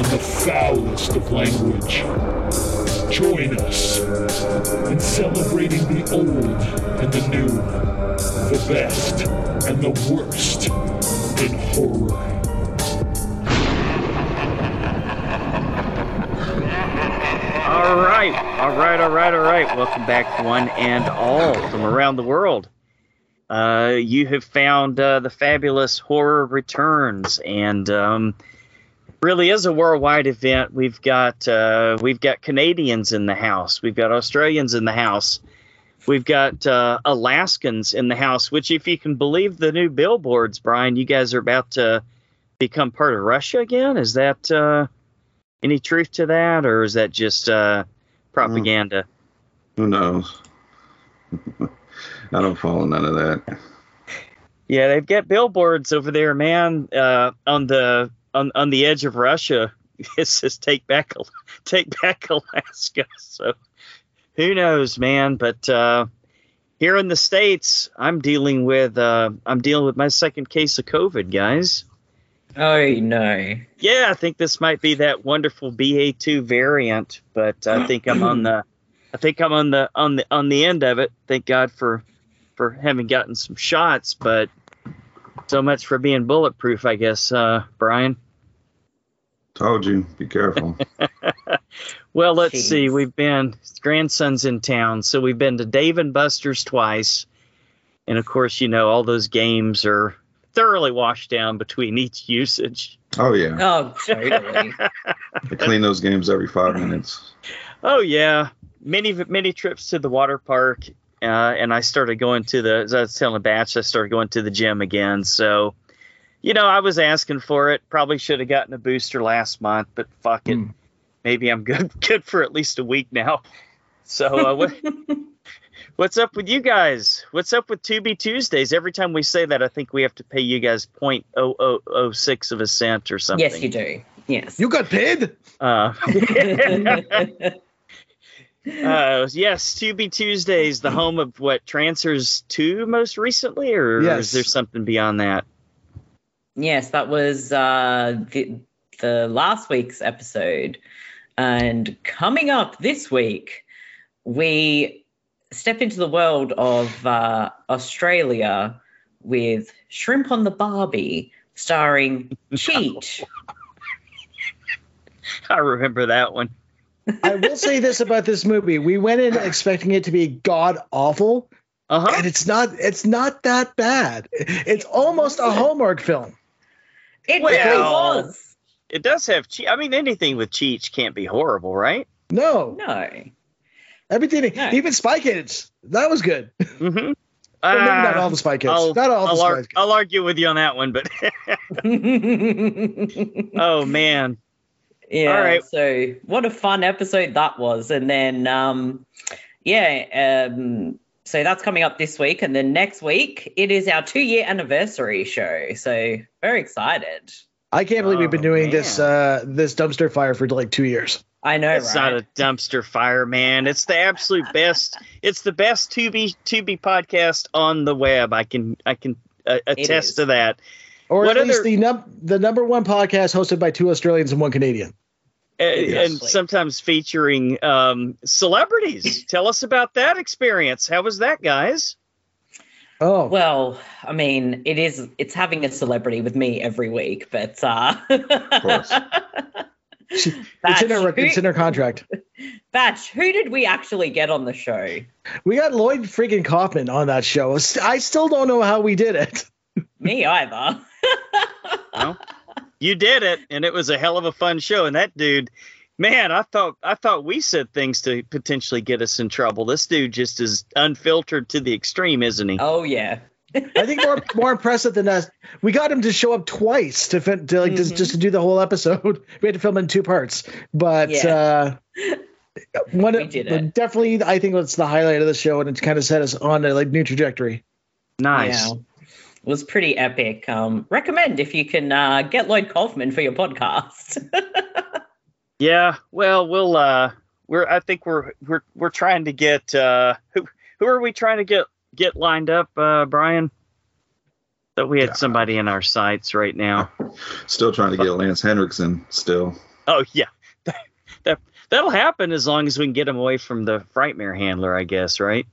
and the foulest of language. Join us in celebrating the old and the new, the best and the worst in horror. All right, all right, all right, all right. Welcome back, one and all, from around the world. Uh, you have found uh, the fabulous horror returns, and um, really is a worldwide event. We've got uh, we've got Canadians in the house, we've got Australians in the house, we've got uh, Alaskans in the house. Which, if you can believe the new billboards, Brian, you guys are about to become part of Russia again. Is that uh, any truth to that, or is that just uh, propaganda? Who knows? I don't follow none of that. Yeah, they've got billboards over there, man, uh, on the on, on the edge of Russia. It says "Take back, take back Alaska." So, who knows, man? But uh, here in the states, I'm dealing with uh, I'm dealing with my second case of COVID, guys. Oh no. Yeah, I think this might be that wonderful BA2 variant, but I think I'm on the I think I'm on the on the on the end of it. Thank God for for having gotten some shots, but so much for being bulletproof, I guess, uh, Brian. Told you, be careful. Well, let's see. We've been grandson's in town, so we've been to Dave and Buster's twice, and of course, you know all those games are thoroughly washed down between each usage. oh yeah, Oh, totally. they clean those games every five minutes. Oh yeah, many many trips to the water park, uh, and I started going to the. As I was telling Batch, I started going to the gym again. So, you know, I was asking for it. Probably should have gotten a booster last month, but fuck it. Mm. Maybe I'm good good for at least a week now. So, uh, what, what's up with you guys? What's up with Tubi Tuesdays? Every time we say that, I think we have to pay you guys point oh oh oh six of a cent or something. yes, you do. Yes. You got paid? Uh, Uh, yes, Tubi Tuesdays, the home of what Trancers two most recently, or, or Yes. is there something beyond that? yes, that was uh, the, the last week's episode. And coming up this week, we step into the world of uh, Australia with Shrimp on the Barbie, starring Cheech. I remember that one. I will say this about this movie: we went in expecting it to be god awful, Uh huh. and it's not. It's not that bad. It's almost a Hallmark film. It Well- really was. It does have Cheech. I mean, anything with Cheech can't be horrible, right? No, No. everything, No. even Spy Kids, that was good. Mm-hmm. Well, not all the Spy Kids. I'll, not all the I'll, Spy ar- Kids. I'll argue with you on that one, but oh man, Yeah. All right. So what a fun episode that was. And then um yeah, um so that's coming up this week and then next week it is our 2 year anniversary show. So very excited. I can't believe we've been Oh, doing this uh, this dumpster fire for like two years. I know it's right? not a dumpster fire, man. It's the absolute best. It's the best Tubi Tubi podcast on the web. I can I can uh, attest to that. Or What at least other- the num- the number one podcast hosted by two Australians and one Canadian. Uh, Yes. and sometimes featuring um, celebrities. Tell us about that experience. How was that, guys? Oh, Well, I mean, it is it's having a celebrity with me every week, but uh course. it's in her who, it's in our contract. Batch, who did we actually get on the show? We got Lloyd freaking Kaufman on that show. I still don't know how we did it. Me either. You did it, and it was a hell of a fun show. And that dude, man, I thought I thought we said things to potentially get us in trouble. This dude just is unfiltered to the extreme, isn't he? Oh yeah. I think more more impressive than us. We got him to show up twice to, fin- to like just, Mhm. just to do the whole episode. We had to film in two parts, but Yeah. uh, one We did it. definitely I think it's the highlight of the show, and it kind of set us on a like new trajectory. Nice. Yeah. It was pretty epic. Um, recommend if you can uh, get Lloyd Kaufman for your podcast. Yeah, well, we'll uh we're I think we're we're we're trying to get uh who who are we trying to get get lined up, uh Brian? That we had Yeah. somebody in our sights right now. Still trying to get Lance Henriksen. Still. Oh yeah. That that'll happen as long as we can get him away from the Frightmare handler, I guess, right?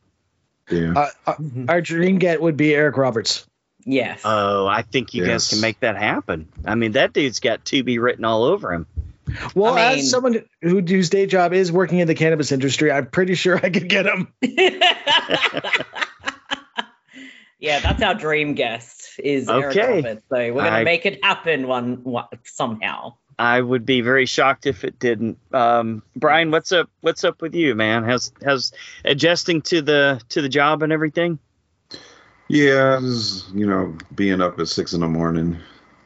Yeah. Uh, uh, our dream get would be Eric Roberts. Yes. Oh, I think you guys can make that happen. I mean, that dude's got to be written all over him. Well, I mean- as someone who whose day job is working in the cannabis industry, I'm pretty sure I could get him. yeah, that's our dream guest is Eric Okay. So we're gonna I- make it happen one, one somehow. I would be very shocked if it didn't. Um, Brian, what's up? What's up with you, man? How's how's adjusting to the to the job and everything? Yeah, just, you know, being up at six in the morning.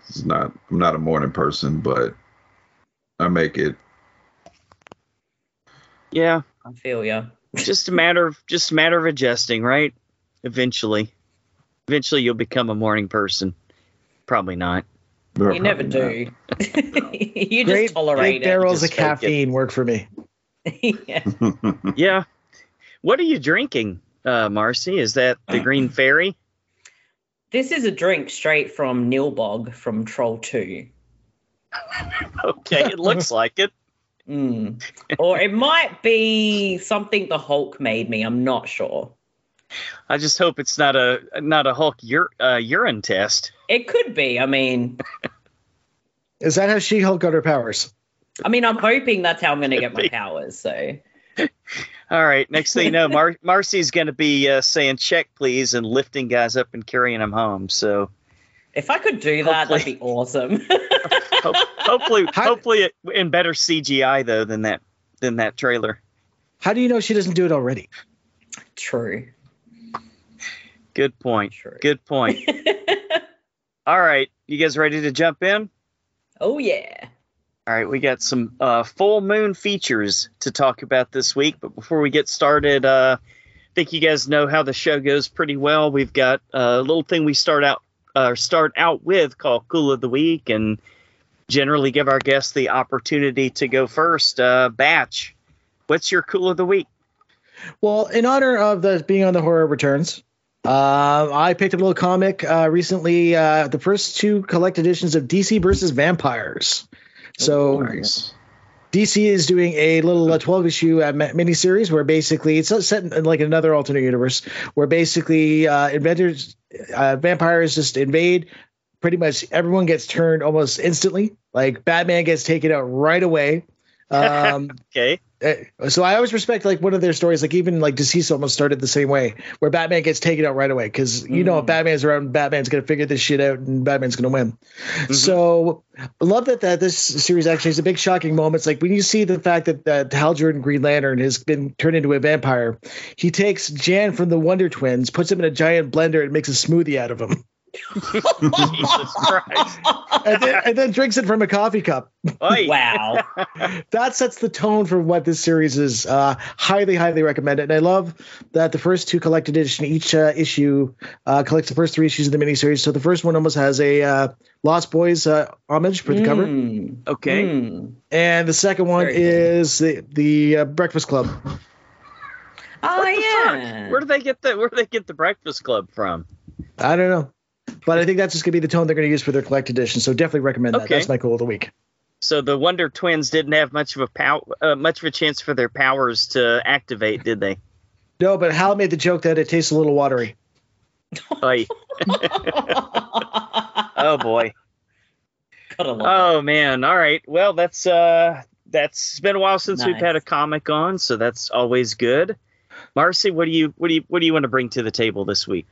It's not. I'm not a morning person, but I make it. Yeah, I feel you. just a matter of just a matter of adjusting, right? Eventually, eventually you'll become a morning person. Probably not. Or You never probably do. you Great, just tolerate great barrels of Just fake it. caffeine work for me. yeah. Yeah. What are you drinking, uh, Marcey? Is that the Green Fairy? This is a drink straight from Nilbog from Troll 2. Okay, it looks like it. Mm. or it might be something the Hulk made me. I'm not sure. I just hope it's not a not a Hulk ur- uh, urine test. It could be. I mean, Is that how She Hulk got her powers? I mean, I'm hoping that's how I'm going to get my be. powers. So All right. Next thing you know, Mar- Marcey's going to be uh, saying "check, please" and lifting guys up and carrying them home. So if I could do that, that'd be awesome. ho- hopefully, How- hopefully, it, in better CGI though than that than that trailer. How do you know she doesn't do it already? True. Good point. True. Good point. All right, you guys ready to jump in? oh yeah. All right, we got some uh, full moon features to talk about this week. But before we get started, uh, I think you guys know how the show goes pretty well. We've got a little thing we start out uh, start out with called Cool of the Week, and generally give our guests the opportunity to go first. Uh, Batch, what's your Cool of the Week? Well, in honor of the being on the horror returns, uh, I picked up a little comic uh, recently. Uh, the first two collect editions of DC versus Vampires. So nice. DC is doing a little uh, 12 issue uh, mi- miniseries where basically it's set in like another alternate universe where basically uh, inventors, uh, vampires just invade. Pretty much everyone gets turned almost instantly. Like Batman gets taken out right away. Um, Okay, uh, so I always respect like one of their stories. Like even like DCeased almost started the same way, where Batman gets taken out right away because you know if Mm. Batman's around, Batman's gonna figure this shit out and Batman's gonna win. So I love that that this series actually is a big shocking moment. It's like when you see the fact that that Hal Jordan Green Lantern has been turned into a vampire, he takes Zan from the Wonder Twins, puts him in a giant blender, and makes a smoothie out of him, Jesus Christ! and then, and then drinks it from a coffee cup. Oi. Wow. that sets the tone for what this series is. Uh, highly, highly recommended. And I love that the first two collected edition, each uh, issue uh, collects the first three issues of the miniseries. So the first one almost has a uh, Lost Boys uh, homage for the cover, Mm. Okay, Mm. and the second one Very cool. is the the uh, Breakfast Club. Oh what the yeah. fuck? Where do they get the Where do they get the Breakfast Club from? I don't know. But I think that's just gonna be the tone they're gonna use for their collect edition. So definitely recommend that. Okay. That's my cool of the week. So the Wonder Twins didn't have much of a pow- uh, much of a chance for their powers to activate, did they? No, but Hal made the joke that it tastes a little watery. Oh boy. Gotta Oh man. All right. Well, that's uh that's been a while since we've had a comic on, so that's always good. Marcey, what do you what do you what do you want to bring to the table this week?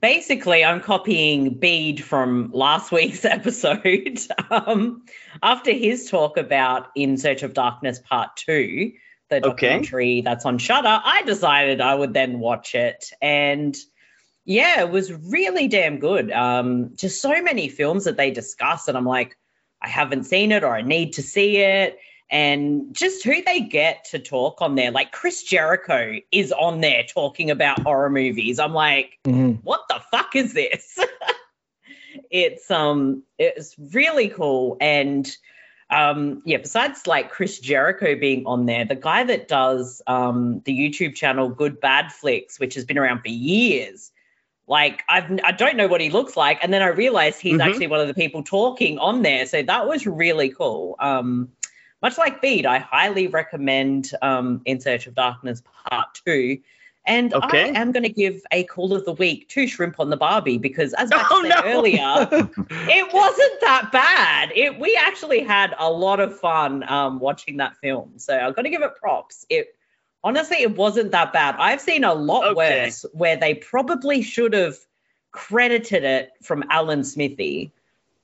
Basically i'm copying bede from last week's episode um, after his talk about in search of darkness part two the Okay. documentary that's on Shudder i decided i would then watch it and Yeah, it was really damn good. Um, just so many films that they discuss, and I'm like, I haven't seen it or I need to see it. And just who they get to talk on there, like Chris Jericho is on there talking about horror movies. I'm like, Mhm. what the fuck is this? it's um it's really cool and um yeah besides like chris jericho being on there the guy that does um the youtube channel good bad flicks which has been around for years like I've, i don't know what he looks like and then i realized he's Mhm. actually one of the people talking on there so that was really cool um much like Bede, I highly recommend um, In Search of Darkness Part 2. And Okay. I am going to give a call of the week to Shrimp on the Barbie because, as I Oh, said no. earlier, it wasn't that bad. It we actually had a lot of fun um, watching that film. So I've got to give it props. It honestly, it wasn't that bad. I've seen a lot Okay. worse where they probably should have credited it from Alan Smithee.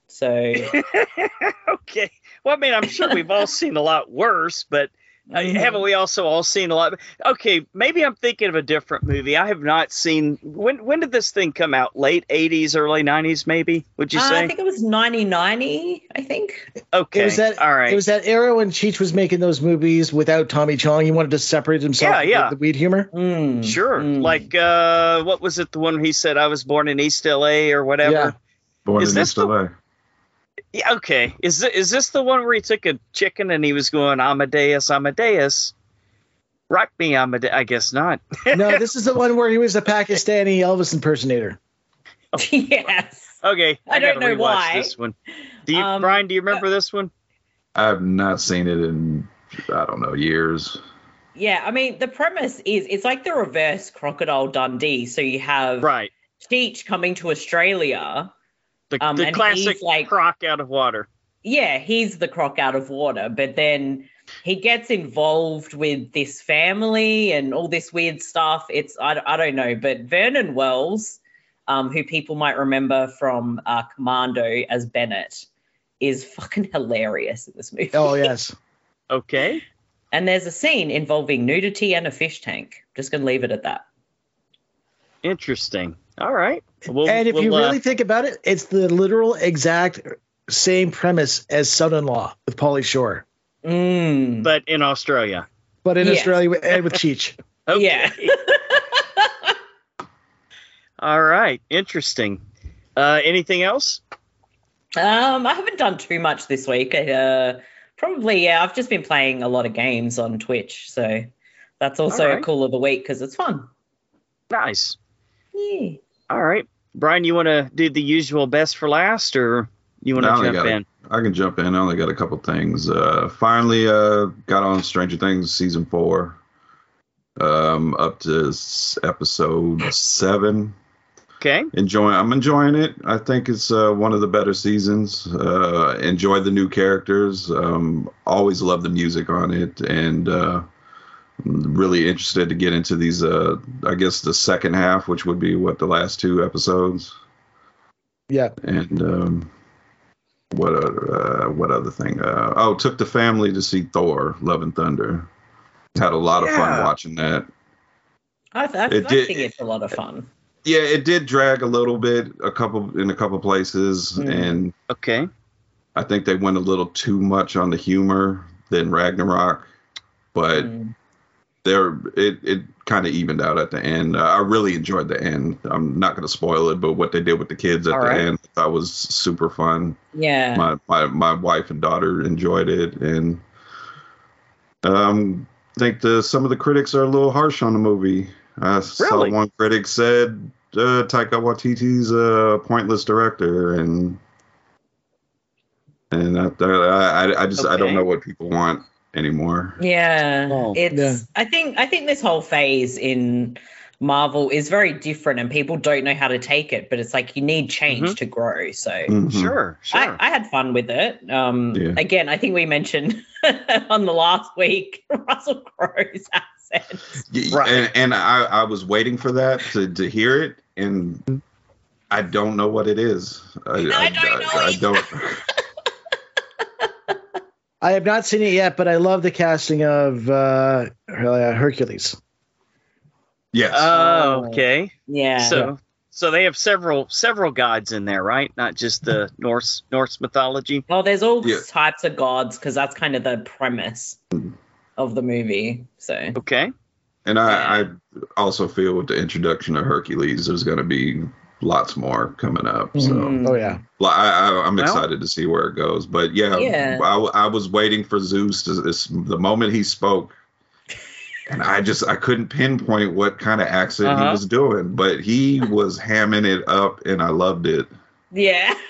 So okay. Well, I mean, I'm sure we've all seen a lot worse, but uh, Mhm. haven't we also all seen a lot? Okay, maybe I'm thinking of a different movie. I have not seen. When when did this thing come out? Late 80s, early 90s, maybe? Would you Uh, say? I think it was 9090, I think. okay. It was that. all right. It was that era when Cheech was making those movies without Tommy Chong. He wanted to separate himself Yeah, from yeah. the weed humor. Mm, Sure. mm. Like, uh, what was it? The one where he said I was born in East LA or whatever. Yeah. Born Is in this East the- LA. Yeah, okay. Is this, is this the one where he took a chicken and he was going Amadeus, Amadeus? Rock me, Amadeus. I guess not. No, this is the one where he was a Pakistani Elvis impersonator. yes. Okay, I don't know why. This one. Do you, Um, Brian? Do you remember this one? I have not seen it in I don't know years. Yeah, I mean, the premise is it's like the reverse Crocodile Dundee. So you have Right. Cheech coming to Australia. The, Um, the and classic like- croc out of water. Yeah, he's the croc out of water, but then he gets involved with this family and all this weird stuff. It's, I, I don't know, but Vernon Wells, um, who people might remember from uh, Commando as Bennett, is fucking hilarious in this movie. Oh yes. Okay. And there's a scene involving nudity and a fish tank. Just gonna leave it at that. Interesting. All right. We'll, and if you we'll, uh, really think about it, it's the literal exact same premise as Son-in-Law with Pauly Shore, Mm. but in Australia. but in Yes. Australia with- and with Cheech. Okay. Yeah. All right. Interesting. Uh, anything else? Um, I haven't done too much this week. Uh, probably, yeah. I've just been playing a lot of games on Twitch, so that's also Alright. a cool of the week because it's fun. Nice. Yeah. All right. Brian, you want to do the usual best for last, or you want to jump got in? I can jump in. I only got a couple things. Uh, finally, uh, got on Stranger Things season four. Um, up to s- episode seven. Okay. Enjoying. I'm enjoying it. I think it's uh, one of the better seasons. Uh, enjoy the new characters. Um, always love the music on it, and uh, really interested to get into these. Uh, I guess the second half, which would be what the last two episodes. Yeah. And um, what other uh, what other thing? Uh, oh, took the family to see Thor: Love and Thunder. Had a lot of fun watching that. I, th- I, It I did- think it's a lot of fun. Yeah, it did drag a little bit, a couple in a couple places, Mm. and Okay. I think they went a little too much on the humor than Ragnarok. But Mm. There, it it kind of evened out at the end. Uh, I really enjoyed the end. I'm not going to spoil it, but what they did with the kids at All the right. end, I was super fun. Yeah. my my my wife and daughter enjoyed it and um think the some of the critics are a little harsh on the movie i saw one critic said uh, Taika Waititi's a pointless director and and I I, I just I don't know what people want anymore. Yeah, Oh, it's. yeah. I think. I think this whole phase in Marvel is very different, and people don't know how to take it. But it's like you need change Mhm. to grow. So Mhm. Sure. Sure. I, I had fun with it. Um, Yeah. Again, I think we mentioned on the last week Russell Crowe's accent. Y- Right. And, and I, I was waiting for that to, to hear it, and I don't know what it is. I, I don't know I, either. don't. I have not seen it yet, but I love the casting of uh, uh, Hercules. Yes. Oh, okay. Yeah. So, So they have several several gods in there, right? Not just the Norse Norse mythology. Well, there's all Yeah. types of gods because that's kind of the premise of the movie. So Okay. And I, I also feel with the introduction of Hercules, there's going to be lots more coming up. So Mm. Oh yeah. Well, I, I, I'm Well- excited to see where it goes. But yeah, Yeah. I, I was waiting for Zeus to this, the moment he spoke, and I just I couldn't pinpoint what kind of accent Uh-huh. he was doing, but he was hamming it up, and I loved it. yeah.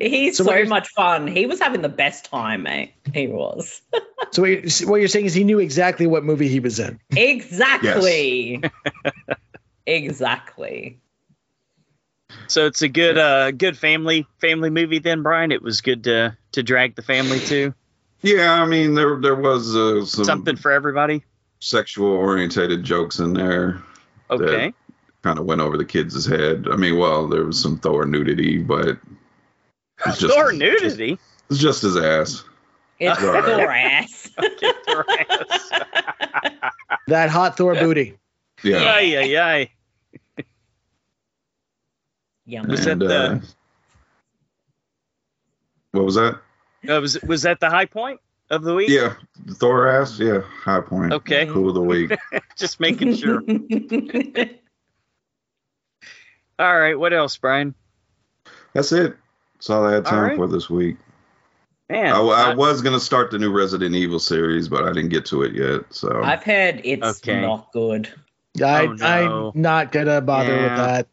He's So so, much fun. He was having the best time, mate. He was. So what you're, what you're saying is he knew exactly what movie he was in. Exactly. exactly. So it's a good uh good family family movie then, Brian. It was good to to drag the family to Yeah, I mean there there was uh, some something for everybody. sexual orientated jokes in there. Okay. Kind of went over the kids' head. I mean, well, there was some Thor nudity, but it's just Thor nudity. It's just his ass. It's All right. Thor ass. Thor ass. That hot Thor booty. Yeah. Ay, ay, ay. Yum. Was that the- uh, what was that? Uh, was was that the high point of the week? Yeah, Thor ass. Yeah, high point. Okay. Cool of the week. Just making sure. All right. What else, Brian? That's it. That's all I had time right. for this week. Man, I, I I- was gonna start the new Resident Evil series, but I didn't get to it yet. So I've heard it's Okay. not good. I, Oh, no. I'm not gonna bother with that.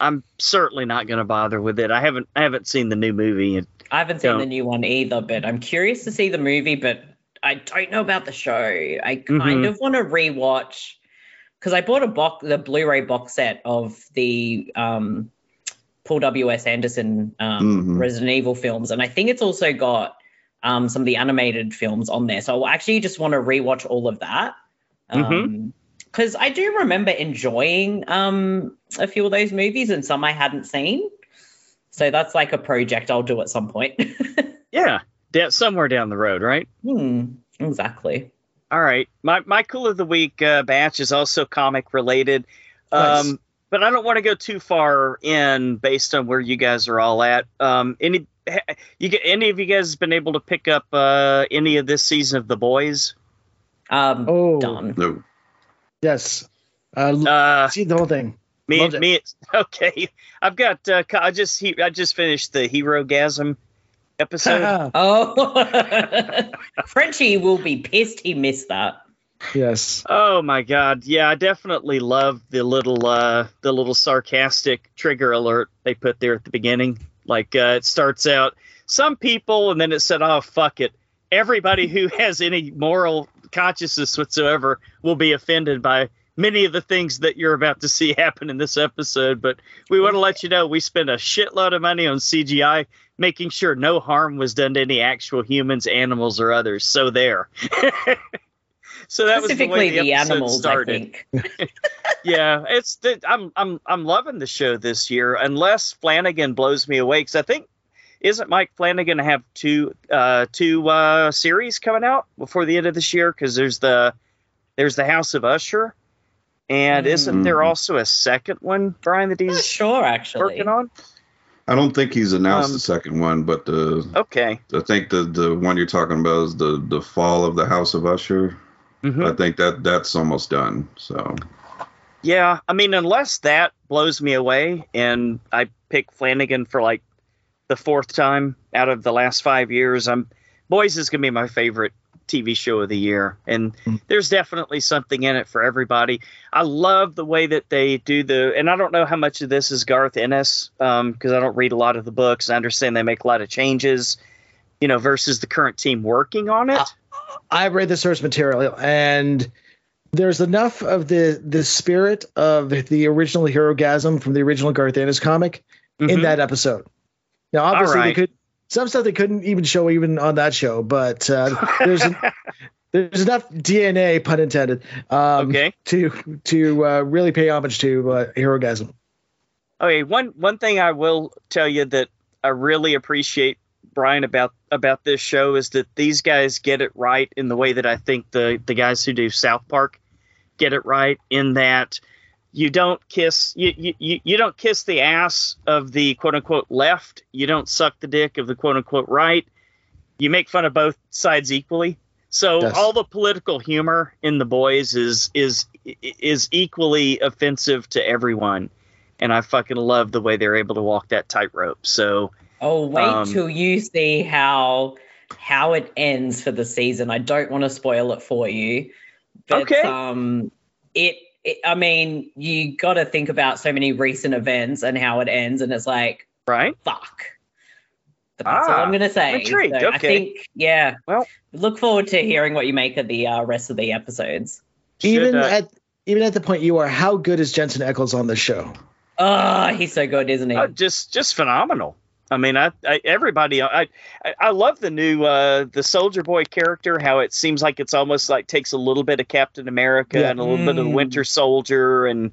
I'm certainly not going to bother with it. I haven't I haven't seen the new movie. And, I haven't seen Don't. the new one either, but I'm curious to see the movie, but I don't know about the show. I kind Mhm. of want to rewatch because I bought a box, the Blu-ray box set of the um, Paul W. S. Anderson um, Mhm. Resident Evil films, and I think it's also got um, some of the animated films on there. So I actually just want to rewatch all of that. Mhm. Because I do remember enjoying um, a few of those movies, and some I hadn't seen. So that's like a project I'll do at some point. yeah, da- somewhere down the road, right? hmm, exactly. All right. My my cool of the week uh, batch is also comic related. Nice. Um, but I don't want to go too far in based on where you guys are all at. Um, any ha- you get any of you guys been able to pick up uh, any of this season of The Boys? Um, Oh done. no. Yes. Uh, Uh, see the whole thing. me loved it. me okay. I've got uh, I just he, I just finished the Herogasm episode. Oh, Frenchie will be pissed he missed that. yes. Oh my god. Yeah, I definitely love the little uh the little sarcastic trigger alert they put there at the beginning. Like uh it starts out some people and then it said, "Oh fuck it. Everybody who has any moral consciousness whatsoever will be offended by many of the things that you're about to see happen in this episode, but we want to let you know we spent a shitload of money on CGI making sure no harm was done to any actual humans, animals or others. So there." So that was the way the, the, animals, started I think. yeah, it's the, I'm I'm I'm loving the show this year. Unless Flanagan blows me away, because I think isn't Mike Flanagan going to have two uh two uh series coming out before the end of this year? Because there's the there's the House of Usher, and Mm. isn't there Mhm. also a second one, Brian, that Not he's sure, actually. working on? I don't think he's announced Um, the second one, but the Okay. I think the the one you're talking about is the the fall of the House of Usher. Mhm. I think that that's almost done. So Yeah, I mean, unless that blows me away and I pick Flanagan for like the fourth time out of the last five years, I'm Boys is gonna be my favorite TV show of the year, and Mm. there's definitely something in it for everybody. I love the way that they do the, and I don't know how much of this is Garth Ennis because I don't read a lot of the books. I understand they make a lot of changes, you know, versus the current team working on it. I've read the source material, and there's enough of the the spirit of the original Herogasm from the original Garth Ennis comic in Mhm. that episode. Now, obviously, right. they could some stuff they couldn't even show even on that show, but uh, there's there's enough DNA, pun intended, um, okay. to to uh, really pay homage to uh, Herogasm. Okay, one one thing I will tell you that I really appreciate Brian about about this show is that these guys get it right in the way that I think the the guys who do South Park get it right in that you don't kiss you, you- you you don't kiss the ass of the quote unquote left. You don't suck the dick of the quote unquote right. You make fun of both sides equally. So Yes. all the political humor in the boys is is is equally offensive to everyone, and I fucking love the way they're able to walk that tightrope. So Oh, wait Um, till you see how how it ends for the season. I don't want to spoil it for you, but Okay. um, it, it. I mean, you got to think about so many recent events and how it ends, and it's like, right, fuck. But that's all Ah, I'm gonna say. intrigued, So I think, yeah. Well- look forward to hearing what you make of the uh, rest of the episodes. even Should, uh, at even at the point you are, how good is Jensen Ackles on the show? Oh, he's so good, isn't he? Uh, just just phenomenal. I mean, I, I everybody I, I I love the new uh the Soldier Boy character. How it seems like it's almost like takes a little bit of Captain America Yeah. and a little bit of Mm. Winter Soldier, and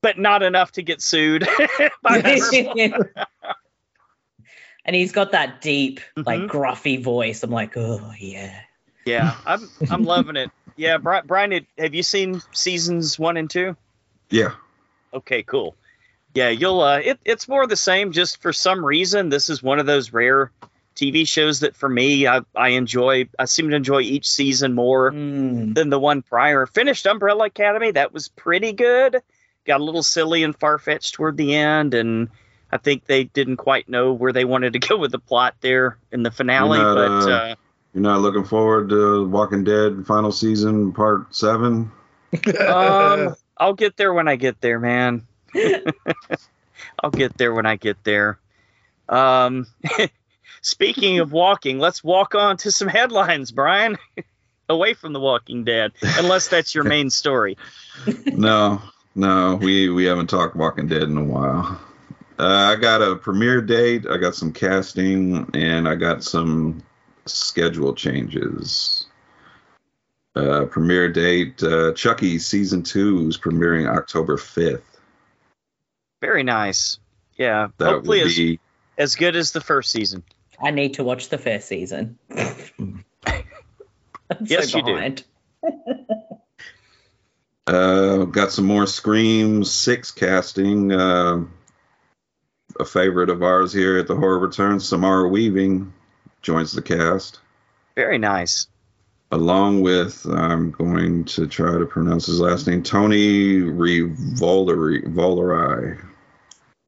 but not enough to get sued. by the- and he's got that deep, like Mhm. gruffy voice. I'm like, oh yeah. yeah, I'm I'm loving it. Yeah, Brian, Brian, have you seen seasons one and two? Yeah. Okay, cool. Yeah, you'll. Uh, it, it's more the same. Just for some reason, this is one of those rare TV shows that, for me, I, I enjoy. I seem to enjoy each season more Mm. than the one prior. Finished Umbrella Academy. That was pretty good. Got a little silly and far fetched toward the end, and I think they didn't quite know where they wanted to go with the plot there in the finale. You're not, but uh, uh, You're not looking forward to Walking Dead final season part seven? um, I'll get there when I get there, man. I'll get there when I get there. Um, speaking of walking, let's walk on to some headlines, Brian. Away from The Walking Dead, unless that's your main story. no, no, we we haven't talked Walking Dead in a while. Uh, I got a premiere date. I got some casting, and I got some schedule changes. Uh, premiere date: uh, Chucky season two is premiering October fifth. Very nice. Yeah, That hopefully would as, be as good as the first season. I need to watch the first season. I'm Yes, so you do. Uh, got some more Scream Six casting. Uh, a favorite of ours here at the Horror Returns, Samara Weaving, joins the cast, Very nice. Along with I'm going to try to pronounce his last name, Tony Revolori, Volerai,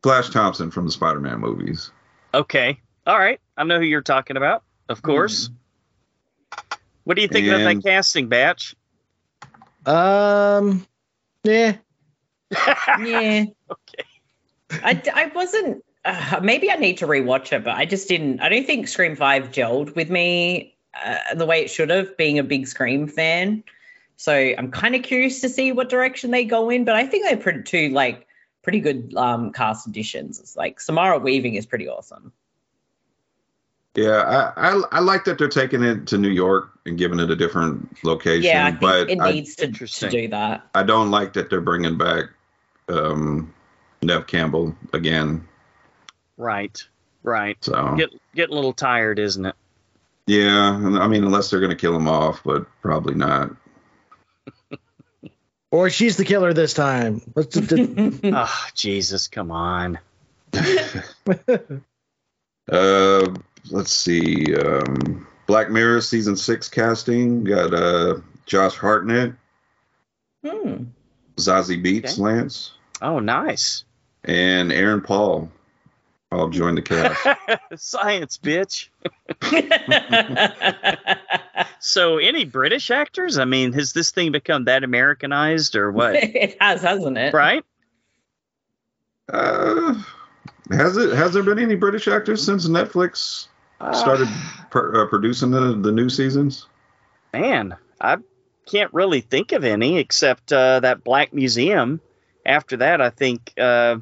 Flash Thompson from the Spider-Man movies. Okay. All right. I know who you're talking about, of course. What do you think of And- that casting, Batch? Um, yeah, Yeah. Okay. I, I wasn't. Uh, maybe I need to rewatch it, but I just didn't. I don't think Scream Five gelled with me uh, the way it should have. Being a big Scream fan, so I'm kind of curious to see what direction they go in. But I think they're pretty two like pretty good um, cast additions. It's like Samara Weaving is pretty awesome. Yeah, I, I I like that they're taking it to New York and giving it a different location. yeah, I think but it I, needs to, to do that. I don't like that they're bringing back um, Neve Campbell again. Right. Right. So Get getting a little tired, isn't it? Yeah, I mean, unless they're going to kill him off, but probably not. or she's the killer this time. Let's just, Oh, Jesus, come on. Uh, let's see. Um, Black Mirror season six casting got uh, Josh Hartnett, Hmm. Zazie Beetz, Okay. Lance, Oh, nice. and Aaron Paul. All join the cast. Science, bitch. So, any British actors? I mean, has this thing become that Americanized or what? it has, hasn't it? right? uh, has it? Has there been any British actors since Netflix started pr- uh, producing the the new seasons? Man, I can't really think of any except uh, that Black Museum. After that, I think, uh,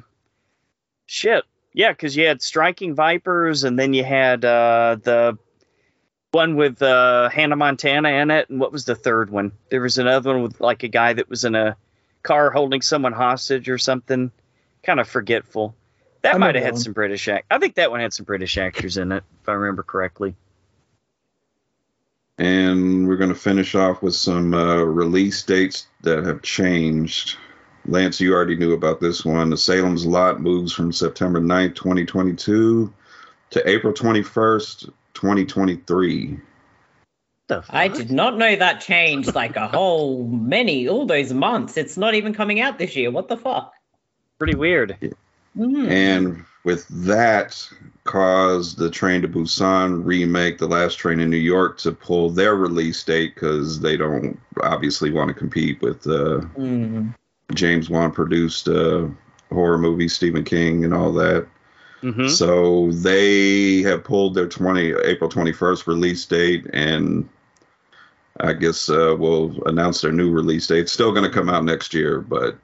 shit, yeah, because you had Striking Vipers, and then you had uh, the one with uh, Hannah Montana in it, and what was the third one? There was another one with like a guy that was in a car holding someone hostage or something. Kind of forgetful. That I might have had one. some British act. I think that one had some British actors in it, if I remember correctly. And we're going to finish off with some uh, release dates that have changed. Lance, you already knew about this one. The Salem's Lot moves from September 9th, 2022 to April 21st, 2023. I did not know that changed like a whole many, all those months. It's not even coming out this year. What the fuck? Pretty weird. Mhm. And with that, caused the Train to Busan remake, The Last Train in New York, to pull their release date because they don't obviously want to compete with uh, Mm. James Wan produced uh, horror movie, Stephen King, and all that. hmm So they have pulled their 20 April 21st release date, and I guess uh, will announce their new release date. It's still going to come out next year, but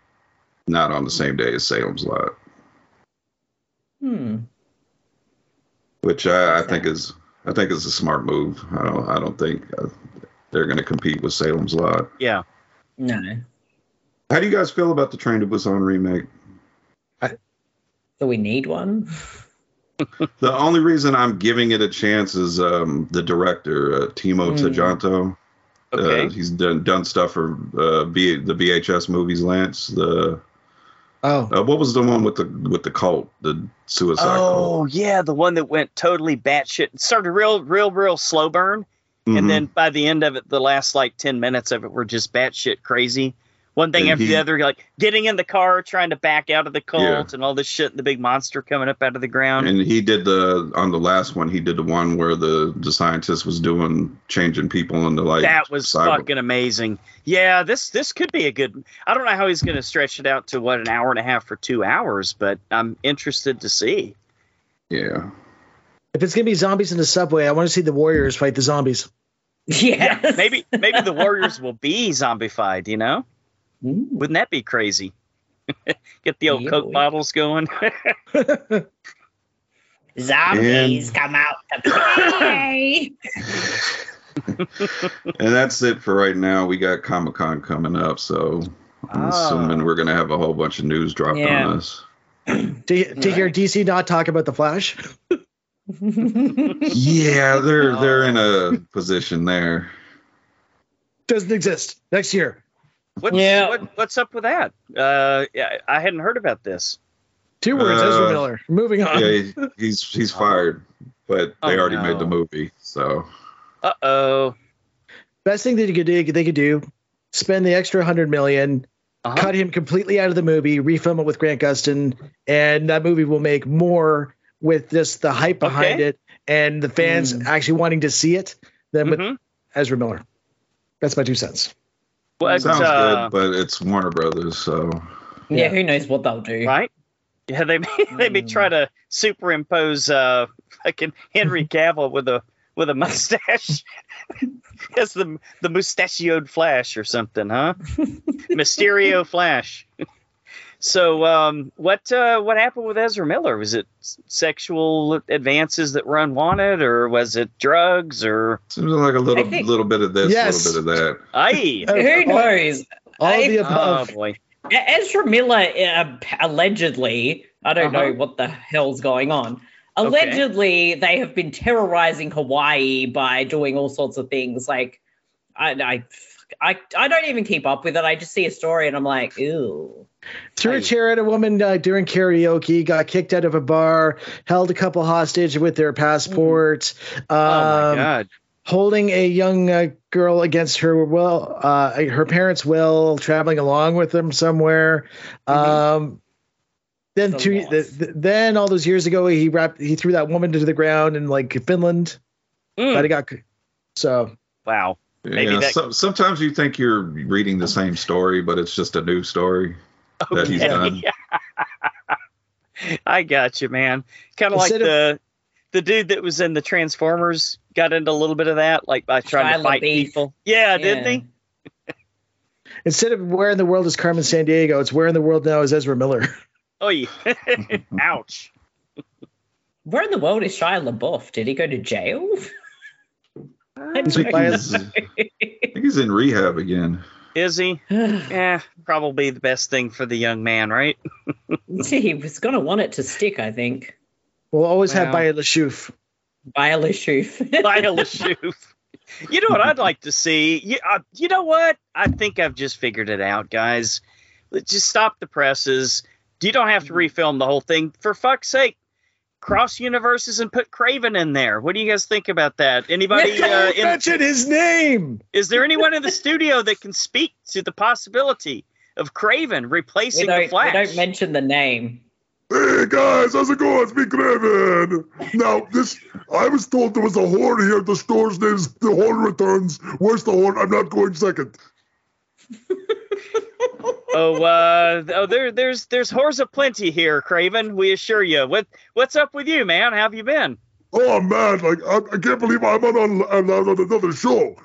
not on the same day as Salem's Lot, Hmm. which I, I think is I think is a smart move. I don't I don't think uh, they're going to compete with Salem's Lot. Yeah. No. How do you guys feel about the Train to Busan remake? So we need one. The only reason I'm giving it a chance is um, the director, uh, Timo Hmm. Tjahjanto. Okay. Uh, he's done done stuff for uh, B, the VHS movies. Lance, the Oh, uh, what was the one with the with the cult, the suicide oh cult? yeah, the one that went totally batshit. It started real, real, real slow burn, Mhm. and then by the end of it, the last like ten minutes of it were just batshit crazy. One thing And after he- the other, like getting in the car, trying to back out of the cult, Yeah. and all this shit, and the big monster coming up out of the ground. and he did the on the last one. He did the one where the the scientist was doing changing people into like that was cyber- fucking amazing. Yeah, this this could be a good. I don't know how he's going to stretch it out to what an hour and a half or two hours, but I'm interested to see. Yeah, if it's gonna be zombies in the subway, I want to see the warriors fight the zombies. Yeah. Maybe maybe the Warriors will be zombified. You know. Wouldn't that be crazy? Get the old Yeah, Coke boy. bottles going. Zombies come out to play. and that's it for right now. We got Comic Con coming up, so I'm Ah. assuming we're gonna have a whole bunch of news dropped Yeah. on us. to, to hear DC not talk about the Flash. Yeah, they're they're in a position there. Doesn't exist. Next year. What's, Yeah. what, what's up with that? Uh, yeah, I hadn't heard about this. Two words, Uh, Ezra Miller. Moving on. Yeah, he- he's he's fired, but they Oh, already no. made the movie, so Uh oh. Best thing that you could do, they could do, spend the extra hundred million, Uh-huh. cut him completely out of the movie, refilm it with Grant Gustin, and that movie will make more with just the hype behind Okay. it and the fans Mm. actually wanting to see it than with Mhm. Ezra Miller. That's my two cents. Well, sounds uh, good. But it's Warner Brothers, so yeah, who knows what they'll do. right? Yeah, they may, they may Mm. try to superimpose uh fucking Henry Cavill with a with a mustache as the the mustachioed Flash or something, huh? Mysterio Flash. So, um, what uh, what happened with Ezra Miller? Was it sexual advances that were unwanted, or was it drugs, or seems like a little think- little bit of this, a Yes. little bit of that. I? Who knows? All of the I- Oh above. boy. Ezra Miller uh, allegedly, I don't Uh-huh. know what the hell's going on. Allegedly, they have been terrorizing Hawaii by doing all sorts of things. Like, I, I, I, I don't even keep up with it. I just see a story and I'm like, ooh. Threw a chair at a woman uh, during karaoke, got kicked out of a bar, held a couple hostage with their passports, Oh my um, god. holding a young uh, girl against her will, uh, her parents' will, traveling along with them somewhere. Um, then The two, loss. th- th- then all those years ago, he wrapped, he threw that woman to the ground in like Finland, Mm, but he got so. wow. Maybe yeah, that- so, sometimes you think you're reading the same story, but it's just a new story that he's done. I got you, man. Kind of like Instead of- the the dude that was in the Transformers got into a little bit of that, like by trying Shia to fight LaBeouf. people. Yeah, didn't he? Instead of where in the world is Carmen Sandiego, it's where in the world now is Ezra Miller. Oh, yeah. ouch. Where in the world is Shia LaBeouf? Did he go to jail? I He's by his- I think he's in rehab again. Is he? Yeah, probably the best thing for the young man, right? See, he was going to want it to stick, I think. We'll always have Wow. Baya Lashuf. Viola Shoof. Lyle Shoof. You know what I'd like to see? You, uh, you know what? I think I've just figured it out, guys. Let's just stop the presses. You don't have to refilm the whole thing. For fuck's sake, cross universes and put Craven in there. What do you guys think about that? Anybody? Uh, in, Mention his name. is there anyone in the studio that can speak to the possibility of Craven replacing the don't, we Flash? don't mention the name. Hey guys, how's it going? It's me, Craven. Now, this I was told there was a horn here. The store's name's The Horn Returns. Where's the horn? I'm not going second. oh, uh, oh, there, there's, there's whores aplenty here, Craven. We assure you. What, what's up with you, man? How have you been? Oh man, like I, I can't believe I'm on, on, on another show.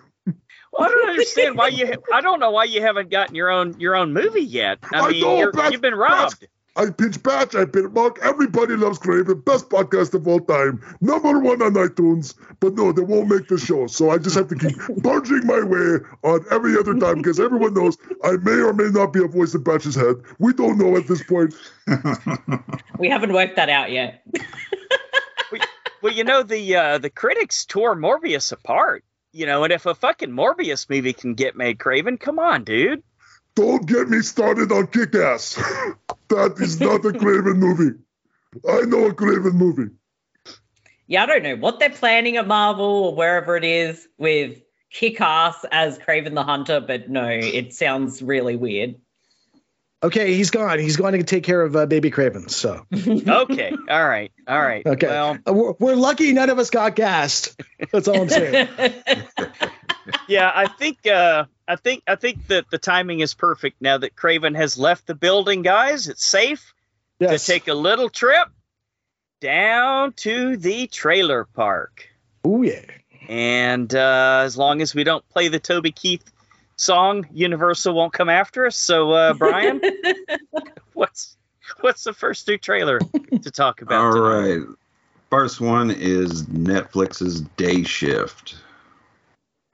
Well, I don't understand why you. I don't know why you haven't gotten your own your own movie yet. I I mean, know, you've been robbed. I pitch Batch, I pitch Mark. Everybody loves Craven. Best podcast of all time. Number one on iTunes. But no, they won't make the show. So I just have to keep punching my way on every other time because everyone knows I may or may not be a voice in Batch's head. We don't know at this point. We haven't worked that out yet. Well, you know the uh, the critics tore Morbius apart. You know, and if a fucking Morbius movie can get made, Craven, come on, dude. Don't get me started on Kick Ass. that is not a Craven movie. I know a Craven movie. Yeah, I don't know what they're planning at Marvel or wherever it is with Kick Ass as Kraven the Hunter, but no, it sounds really weird. Okay, he's gone. He's going to take care of uh, baby Craven. So Okay, all right, all right. Okay. Well, Uh, we're, we're lucky none of us got gassed. That's all I'm saying. yeah, I think uh, I think I think that the timing is perfect now that Craven has left the building, guys. It's safe Yes. to take a little trip down to the trailer park. Oh yeah. And uh, as long as we don't play the Toby Keith song, Universal won't come after us. So, uh, Brian, what's what's the first new trailer to talk about? All tonight? right. First one is Netflix's Day Shift.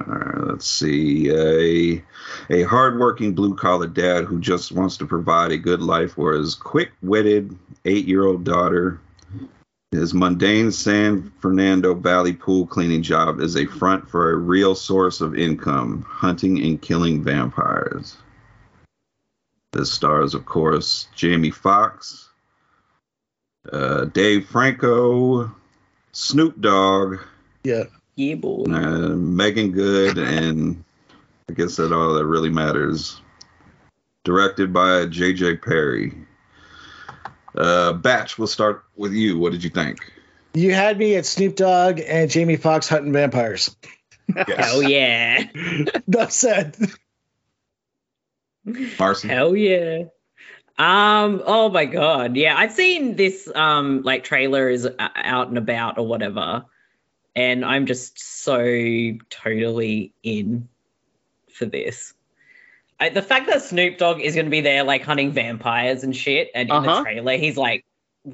Right, let's see. A, a hardworking blue collar dad who just wants to provide a good life for his quick witted eight year old daughter. His mundane San Fernando Valley pool cleaning job is a front for a real source of income hunting and killing vampires. This stars, of course, Jamie Foxx, uh, Dave Franco, Snoop Dogg, Yeah. Yeah, boy. uh, Meagan Good, and I guess that all that really matters. Directed by J.J. Perry. Uh, Batch, we'll start with you. What did you think? You had me at Snoop Dogg and Jamie Foxx hunting vampires. Hell yeah. That said. Marcey? Hell yeah. Um, oh my god. Yeah, I've seen this um like trailer is out and about or whatever. And I'm just so totally in for this. I, the fact that Snoop Dogg is going to be there like hunting vampires and shit and in Uh-huh. the trailer he's like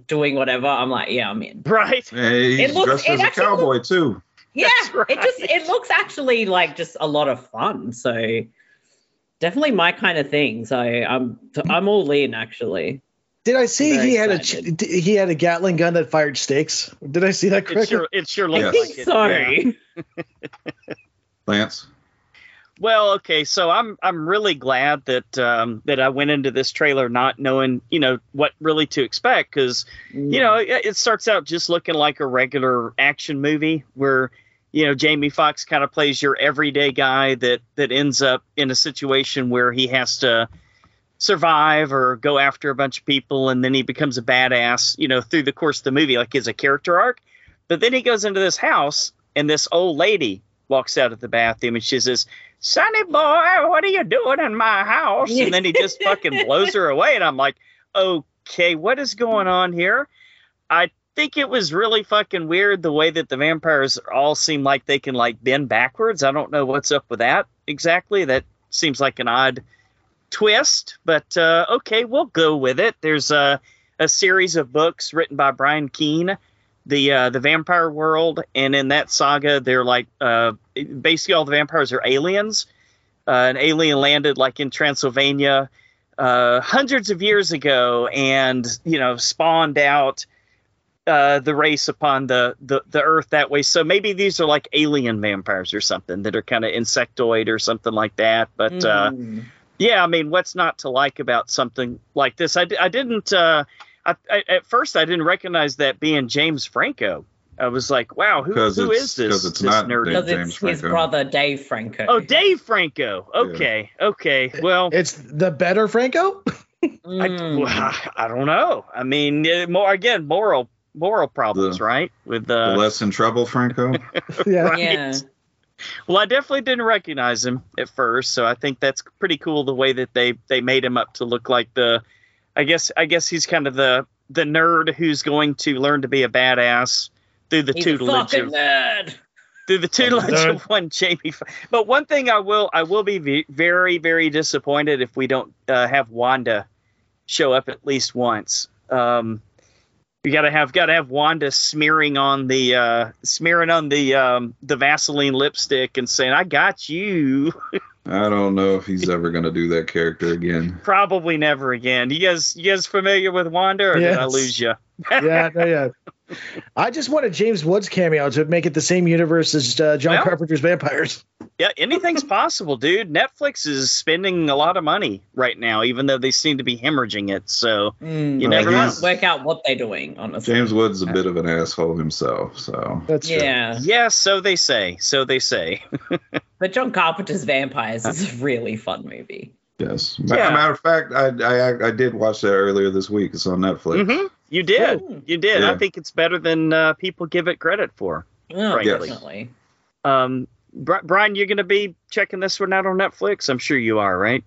doing whatever, I'm like, yeah, I'm in. Right. Hey, he's It looks- dressed it as a actually cowboy too. Yeah, That's it just it looks actually like just a lot of fun. So definitely my kind of thing. So I'm I'm all in actually. Did I see he had a excited. ch- he had a Gatling gun that fired stakes? Did I see that It correctly? sure it sure looks Yes. like it. so. yeah. Lance? Well, okay, so I'm I'm really glad that um, that I went into this trailer not knowing you know what really to expect because you know it, it starts out just looking like a regular action movie where you know Jamie Foxx kind of plays your everyday guy that that ends up in a situation where he has to survive or go after a bunch of people and then he becomes a badass you know through the course of the movie like as a character arc. But then he goes into this house and this old lady walks out of the bathroom and she says sonny boy what are you doing in my house? And then he just fucking blows her away and i'm like okay what is going on here? I think it was really fucking weird the way that the vampires all seem like they can like bend backwards. I don't know what's up with that exactly. That seems like an odd twist but uh, okay we'll go with it. There's a, a series of books written by brian keene the uh, the vampire world and in that saga they're like uh, basically all the vampires are aliens. Uh, an alien landed like in transylvania uh, hundreds of years ago and you know spawned out uh, the race upon the, the the earth that way. So maybe these are like alien vampires or something that are kind of insectoid or something like that but Mm. Yeah, I mean, what's not to like about something like this? I, I didn't. Uh, I, I, at first, I didn't recognize that being James Franco. I was like, wow, who, Because who it's- is this? 'cause it's this not nerd? Dave- Because James it's his brother Dave Franco. Oh, Dave Franco. Okay, okay. Well, It's the better Franco. I, Mm. well, I don't know. I mean, more again, moral moral problems, The- right? With The uh, less in trouble, Franco. yeah. right. Yeah. Well, I definitely didn't recognize him at first, so I think that's pretty cool the way that they they made him up to look like the. I guess I guess he's kind of the the nerd who's going to learn to be a badass through the He's a tutelage fucking of nerd. through the tutelage nerd. of one Jamie. But one thing I will I will be very very disappointed if we don't uh, have Wanda show up at least once. Um, you gotta have gotta have Wanda smearing on the uh, smearing on the um, the Vaseline lipstick and saying "I got you." I don't know if he's ever gonna do that character again. Probably never again. You guys you guys familiar with Wanda or did I lose you? yeah, no, yeah. I just want a James Woods cameo to make it the same universe as uh, John Well- Carpenter's vampires. Yeah, anything's possible, dude. Netflix is spending a lot of money right now, even though they seem to be hemorrhaging it. So Mm. You Well, never know. he's- Work out what they're doing, honestly. James Woods is a bit of an asshole himself, so That's true. yeah. yeah, so they say. So they say. But John Carpenter's Vampires is a really fun movie. yes. Yeah. Matter of fact, I, I I did watch that earlier this week. It's on Netflix. hmm You did. Cool. You did. I think it's better than uh, people give it credit for. Oh, Right. Definitely. Um, Brian, you're going to be checking this one out on Netflix. I'm sure you are, right?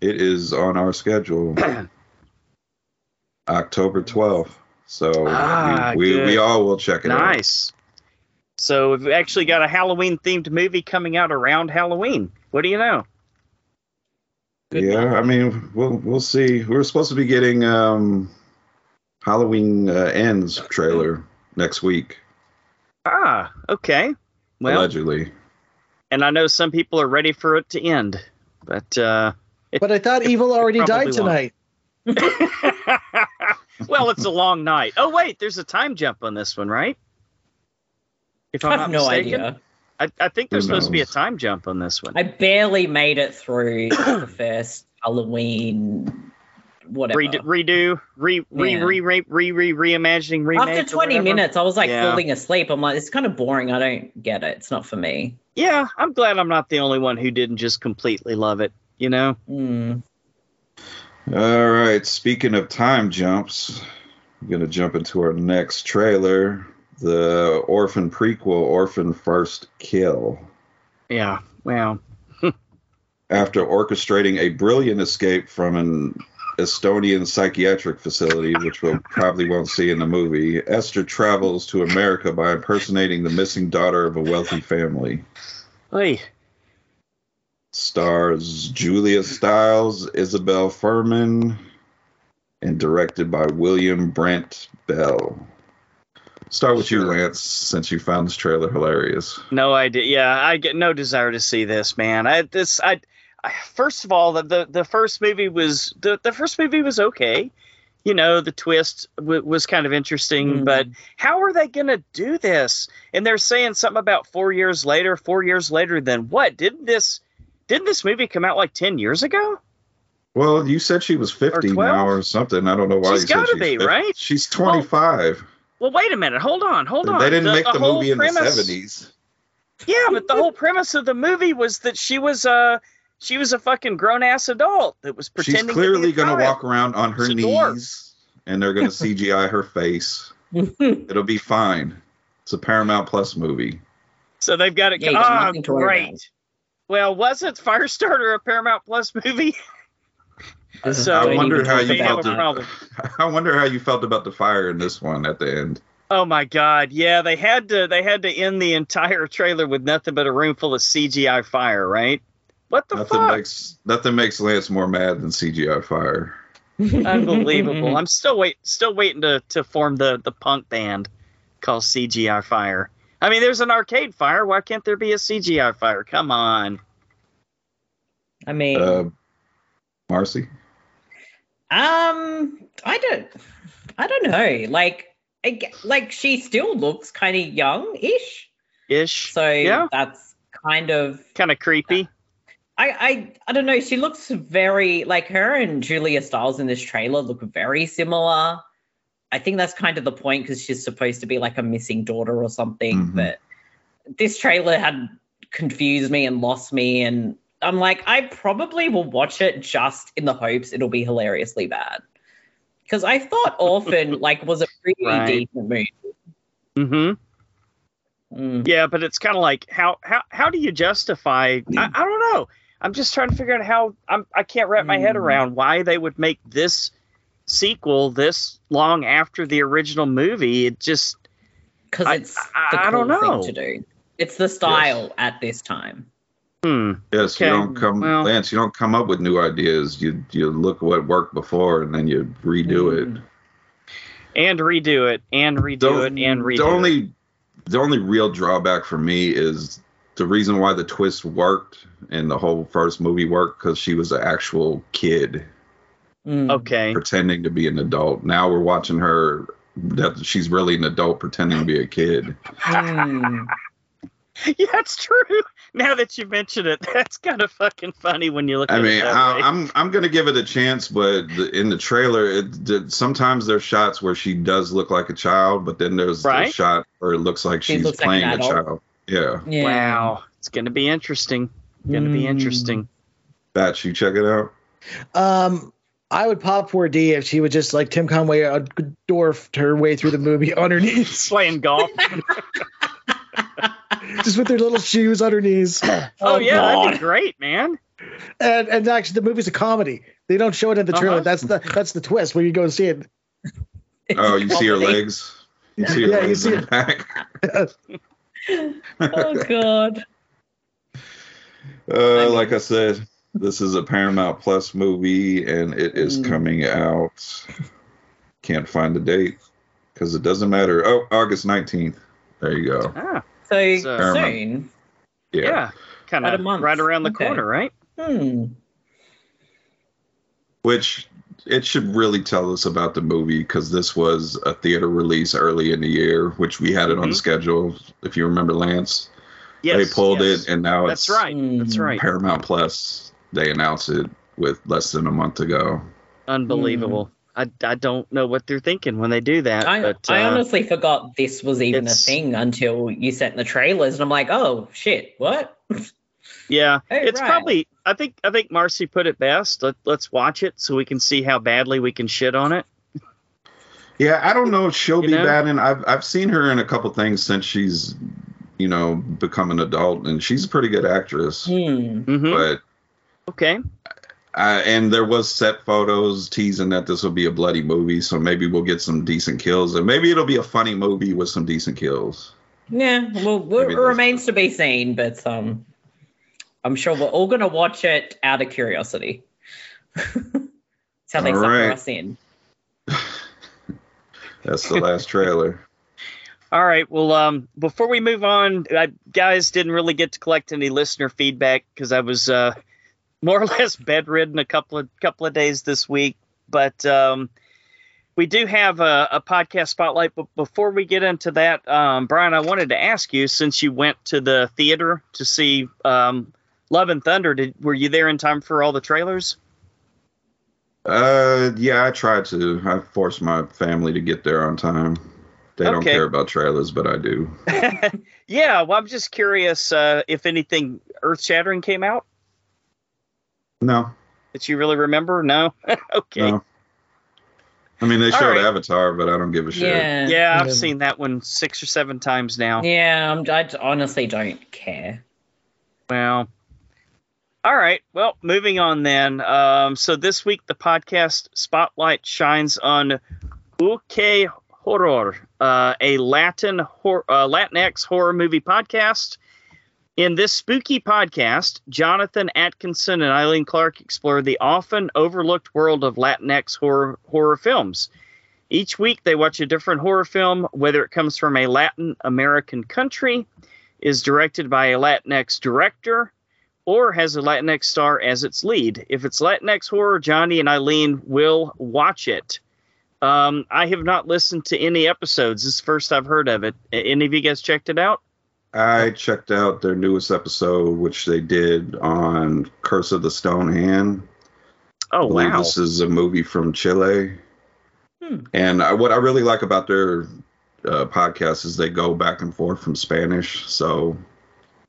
It is on our schedule, October twelfth. So Ah, we, we, we all will check it out. Nice. So we've actually got a Halloween themed movie coming out around Halloween. What do you know? Good yeah, I mean, we'll we'll see. We're supposed to be getting um, Halloween uh, ends trailer next week, Ah, okay. Well, allegedly. and I know some people are ready for it to end, but uh, But I thought Evil already died won't. tonight. well, it's a long night. Oh wait, there's a time jump on this one, right? If I'm I not have no mistaken, idea. I, I think there's Who supposed to be a time jump on this one. I barely made it through the first Halloween, whatever. Redo, redo, re, re, Yeah. re, re, re, re, reimagining, remake. After 20 minutes, I was like Yeah. falling asleep. I'm like, it's kind of boring. I don't get it. It's not for me. Yeah, I'm glad I'm not the only one who didn't just completely love it. You know? Mm. All right. Speaking of time jumps, I'm gonna jump into our next trailer, the Orphan prequel, Orphan First Kill. Yeah. Wow. After orchestrating a brilliant escape from an Estonian psychiatric facility, which we'll probably won't see in the movie, Esther travels to America by impersonating the missing daughter of a wealthy family. Hey. Stars Julia Stiles, Isabelle Fuhrman, and directed by William Brent Bell. Start with you, Lance, since you found this trailer hilarious. No idea. Yeah, I get no desire to see this, man. I this I first of all the, the the first movie was the the first movie was okay. You know, the twist w- was kind of interesting, Mhm. but how are they going to do this? And they're saying something about 4 years later, 4 years later then what? Didn't this didn't this movie come out like 10 years ago? Well, you said she was 50 12? now or something. I don't know why She's you said gotta be, 50. right? She's 25. Well, wait a minute. Hold on. Hold on. they didn't make the, whole movie in premise- the 70s. Yeah, but the whole premise of the movie was that she was uh she was a fucking grown ass adult that was She's pretending clearly to be a going to walk around on her She's dwarf. knees and they're going to CGI her face. It'll be fine. It's a Paramount Plus movie. So they've got it. Yeah, you got ah, nothing to worry great. about. Well, wasn't Firestarter a Paramount Plus movie? So I wonder how you they about have a felt. that. problem. I wonder how you felt about the fire in this one at the end. Oh my god, yeah, they had to they had to end the entire trailer with nothing but a room full of CGI fire, right? What the Nothing fuck? makes nothing makes Lance more mad than CGI fire. Unbelievable. I'm still wait still waiting to to form the the punk band called CGI Fire. I mean, there's an arcade fire. Why can't there be a CGI fire? Come on. I mean, Uh, Marcey, um, I don't, I don't know. Like, I like she still looks kind of young-ish. Ish. So Yeah. that's kind of Kind of creepy. I, I I don't know. She looks very like her and Julia Stiles in this trailer look very similar. I think that's kind of the point because she's supposed to be like a missing daughter or something. Mhm. But this trailer had confused me and lost me, and I'm like, I probably will watch it just in the hopes it'll be hilariously bad. Because I thought Orphan like was a pretty Right. decent movie. Mm-hmm. Mm. Yeah, but it's kind of like how how how do you justify? I, I don't know. I'm just trying to figure out how I'm. I can't wrap my head Mm. around why they would make this sequel this long after the original movie. It just because it's I- the I cool don't know. thing to do. It's the style at this time. hmm. Yes, Okay, you don't come, well- Lance. You don't come up with new ideas. You you look at what worked before, and then you redo it. Mm. And redo it, and redo The- it, and redo the it. only the only real drawback for me is the reason why the twist worked and the whole first movie worked because she was an actual kid Mm. Okay. pretending to be an adult. Now we're watching her that she's really an adult pretending to be a kid. Mm. Yeah, it's true. Now that you mention it, that's kind of fucking funny when you look I at mean, it that I, way. I'm I'm gonna give it a chance, but the, in the trailer, it, the, sometimes there's shots where she does look like a child, but then there's Right. a shot where it looks like She she's looks playing an a child. Yeah, Yeah. Wow, it's gonna be interesting. Gonna be Mm. interesting. Batch, you check it out. Um, I would pop for D if she would just like Tim Conway uh, dwarfed her way through the movie on her knees, Playing golf. just with her little shoes on her knees. oh yeah, that'd be great, man. And and actually, the movie's a comedy. They don't show it in the trailer. Uh-huh. That's the that's the twist when you go and see it. Oh, you see her legs. You see her Yeah, you legs see in the back. Oh god. Uh, like I said, this is a Paramount Plus movie, and it is Mm. coming out. Can't find the date because it doesn't matter. Oh, August nineteenth. There you go. Ah, So So- soon. Yeah. yeah, kind of right around the Okay. corner, right? Hmm. Which it should really tell us about the movie because this was a theater release early in the year, which we had it on Mhm. the schedule. If you remember, Lance, Yes, they pulled yes. it, and now That's it's right. That's Mm. right. Paramount Plus. They announced it with less than a month ago. Unbelievable. I, I don't know what they're thinking when they do that. I, but I uh, honestly forgot this was even a thing until you sent the trailers, and I'm like, oh shit, what? yeah, Oh, it's right. probably. I think I think Marcey put it best. Let, let's watch it so we can see how badly we can shit on it. Yeah, I don't know if she'll You be know? bad, and I've I've seen her in a couple things since she's, you know, become an adult, and she's a pretty good actress. Hmm. hmm But Okay. uh, and there was set photos teasing that this will be a bloody movie, so maybe we'll get some decent kills, and maybe it'll be a funny movie with some decent kills. Yeah, well, well, it remains to be seen, but um, I'm sure we're all gonna watch it out of curiosity. That's how they All sucker right. us in. That's the last trailer. All right. Well, um, before we move on, I, guys didn't really get to collect any listener feedback because I was uh, more or less bedridden a couple of couple of days this week. But um, we do have a, a podcast spotlight. But before we get into that, um, Brian, I wanted to ask you since you went to the theater to see um, Love and Thunder, did were you there in time for all the trailers? Uh, yeah, I tried to. I forced my family to get there on time. They don't care about trailers, but I do. yeah. Well, I'm just curious uh, if anything earth shattering came out No, that you really remember. No. okay. no. I mean, they showed right. Avatar, but I don't give a shit. Yeah, Yeah, I've Yeah. seen that one six or seven times now. yeah. I'm, I honestly don't care. Well, all right. Well, moving on then. Um, so this week the podcast spotlight shines on Uy Que Horror, uh, a Latin hor- uh, Latinx horror movie podcast. In this spooky podcast, Jonathan Atkinson and Eileen Clark explore the often overlooked world of Latinx horror horror films. Each week, they watch a different horror film, whether it comes from a Latin American country, is directed by a Latinx director, or has a Latinx star as its lead. If it's Latinx horror, Johnny and Eileen will watch it. Um, I have not listened to any episodes. This is the first I've heard of it. Any of you guys checked it out? I checked out their newest episode, which they did on Curse of the Stone Hand. Oh I believe wow. This is a movie from Chile. Hmm. And I, what I really like about their uh, podcast is they go back and forth from Spanish, so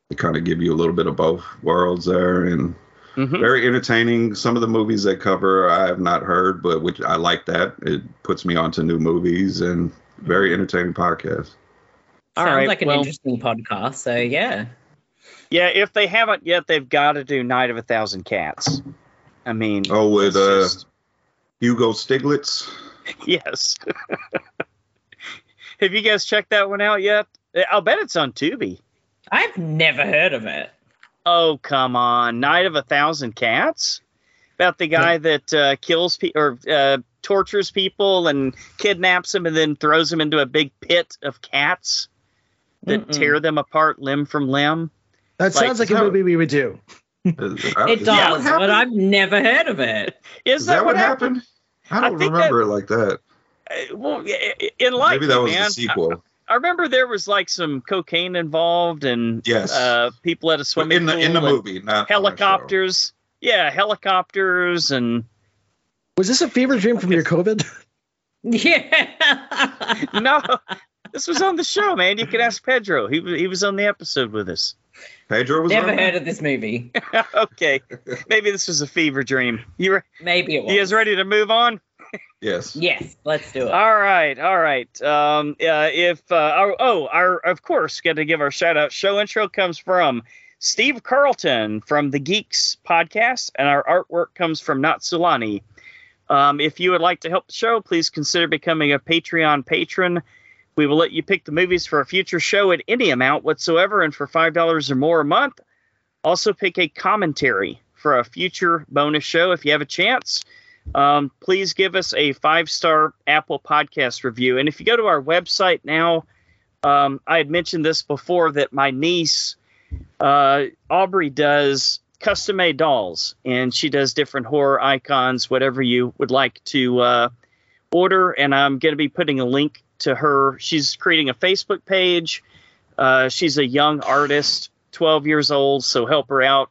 they kind of give you a little bit of both worlds there, and Mhm. very entertaining. Some of the movies they cover I have not heard, but which I like that. It puts me onto new movies and very entertaining podcast. All Sounds right, like an well- interesting podcast. So yeah. Yeah, if they haven't yet, they've got to do Night of a Thousand Cats. I mean, Oh, with uh, just- Hugo Stiglitz. yes. Have you guys checked that one out yet? I'll bet it's on Tubi. I've never heard of it. Oh come on, Night of a Thousand Cats, about the guy that uh, kills people or uh, tortures people and kidnaps them and then throws them into a big pit of cats that Mm-mm. tear them apart limb from limb. That Like, sounds like a movie we would do. I- It is does, but I've never heard of it. Is, Is that what happened? I I don't think remember it like that. Uh, well, i- i- in life, Maybe that was man. the sequel. I remember there was like some cocaine involved and Yes. uh, people at a swimming in the in the movie, not on the show. helicopters. Yeah, helicopters and Was this a fever dream from your COVID? Yeah. no, this was on the show, man. You can ask Pedro. He was he was on the episode with us. Pedro was Never heard that? of this movie. okay, maybe this was a fever dream. You re- Maybe it was. you guys ready to move on? Yes. Yes, let's do it. All right, all right. Um, uh, if uh, our, oh, our of course, got to give our shout out. Show intro comes from Steve Carleton from the Geekz podcast, and our artwork comes from Natsulani. Um, if you would like to help the show, please consider becoming a Patreon patron. We will let you pick the movies for a future show at any amount whatsoever, and for five dollars or more a month, also pick a commentary for a future bonus show if you have a chance um, please give us a five star Apple Podcast review. And if you go to our website now, um, I had mentioned this before that my niece, uh, Aubrey, does custom made dolls, and she does different horror icons, whatever you would like to uh, order. And I'm going to be putting a link to her. She's creating a Facebook page. Uh, she's a young artist, 12 years old, so help her out.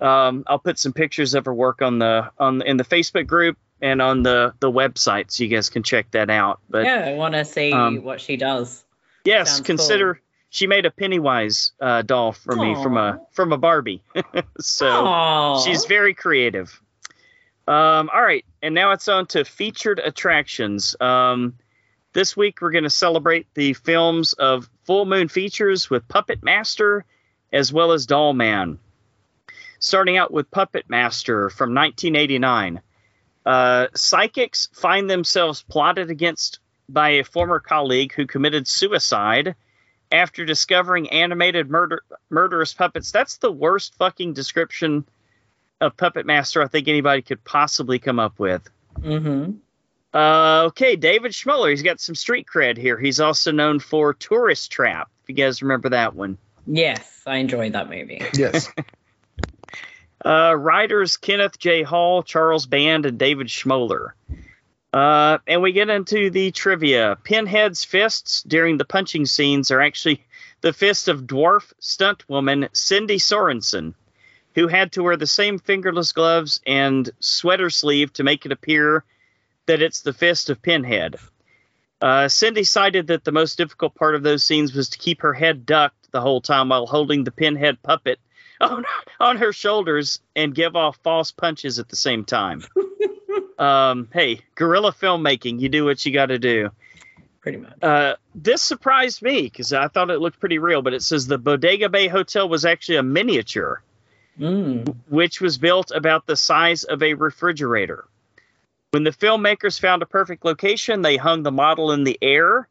Um, I'll put some pictures of her work on the on in the Facebook group and on the the website, so you guys can check that out. But yeah, I want to see um, what she does. yes, sounds consider she made a Pennywise uh, doll for me from a from a Barbie, so Aw. she's very creative. Um, all right, and now it's on to featured attractions. Um, this week we're going to celebrate the films of Full Moon Features with Puppet Master as well as Dollman. Starting out with Puppet Master from 1989. Uh, psychics find themselves plotted against by a former colleague who committed suicide after discovering animated murder murderous puppets. That's the worst fucking description of Puppet Master I think anybody could possibly come up with. Mm-hmm. Uh, okay, David Schmoeller. He's got some street cred here. He's also known for Tourist Trap. If you guys remember that one. Yes, I enjoyed that movie. Yes. Uh, writers Kenneth J. Hall, Charles Band, and David Schmoeller. Uh, and we get into the trivia. Pinhead's fists during the punching scenes are actually the fist of dwarf stunt woman Cindy Sorensen, who had to wear the same fingerless gloves and sweater sleeve to make it appear that it's the fist of Pinhead. Uh, Cindy cited that the most difficult part of those scenes was to keep her head ducked the whole time while holding the Pinhead puppet on, on her shoulders and give off false punches at the same time. um, hey, guerrilla filmmaking, you do what you got to do. Pretty much. Uh, this surprised me because I thought it looked pretty real, but it says the Bodega Bay Hotel was actually a miniature, Mm. which was built about the size of a refrigerator. When the filmmakers found a perfect location, they hung the model in the air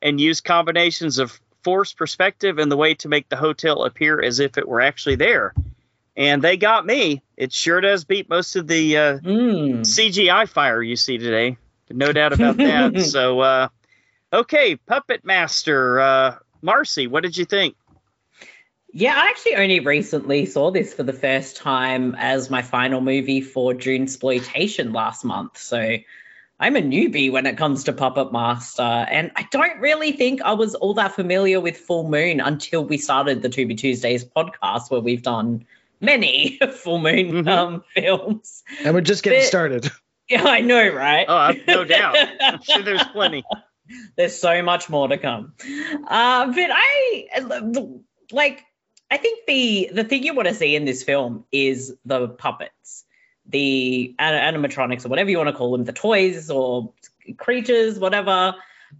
and used combinations of forced perspective and the way to make the hotel appear as if it were actually there. And they got me. It sure does beat most of the uh, Mm. CGI fire you see today. No doubt about that. so, uh, okay, Puppet Master, uh, Marcey, what did you think? Yeah, I actually only recently saw this for the first time as my final movie for June exploitation last month. So I'm a newbie when it comes to Puppet Master, and I don't really think I was all that familiar with Full Moon until we started the Tubi Tuesdays podcast, where we've done many Full Moon Mhm. um, films. And we're just getting But- started. Yeah, I know, right? Oh, no doubt. I'm sure there's plenty. There's so much more to come. Uh, but I like. I think the the thing you want to see in this film is the puppets, the animatronics or whatever you want to call them, the toys or creatures, whatever.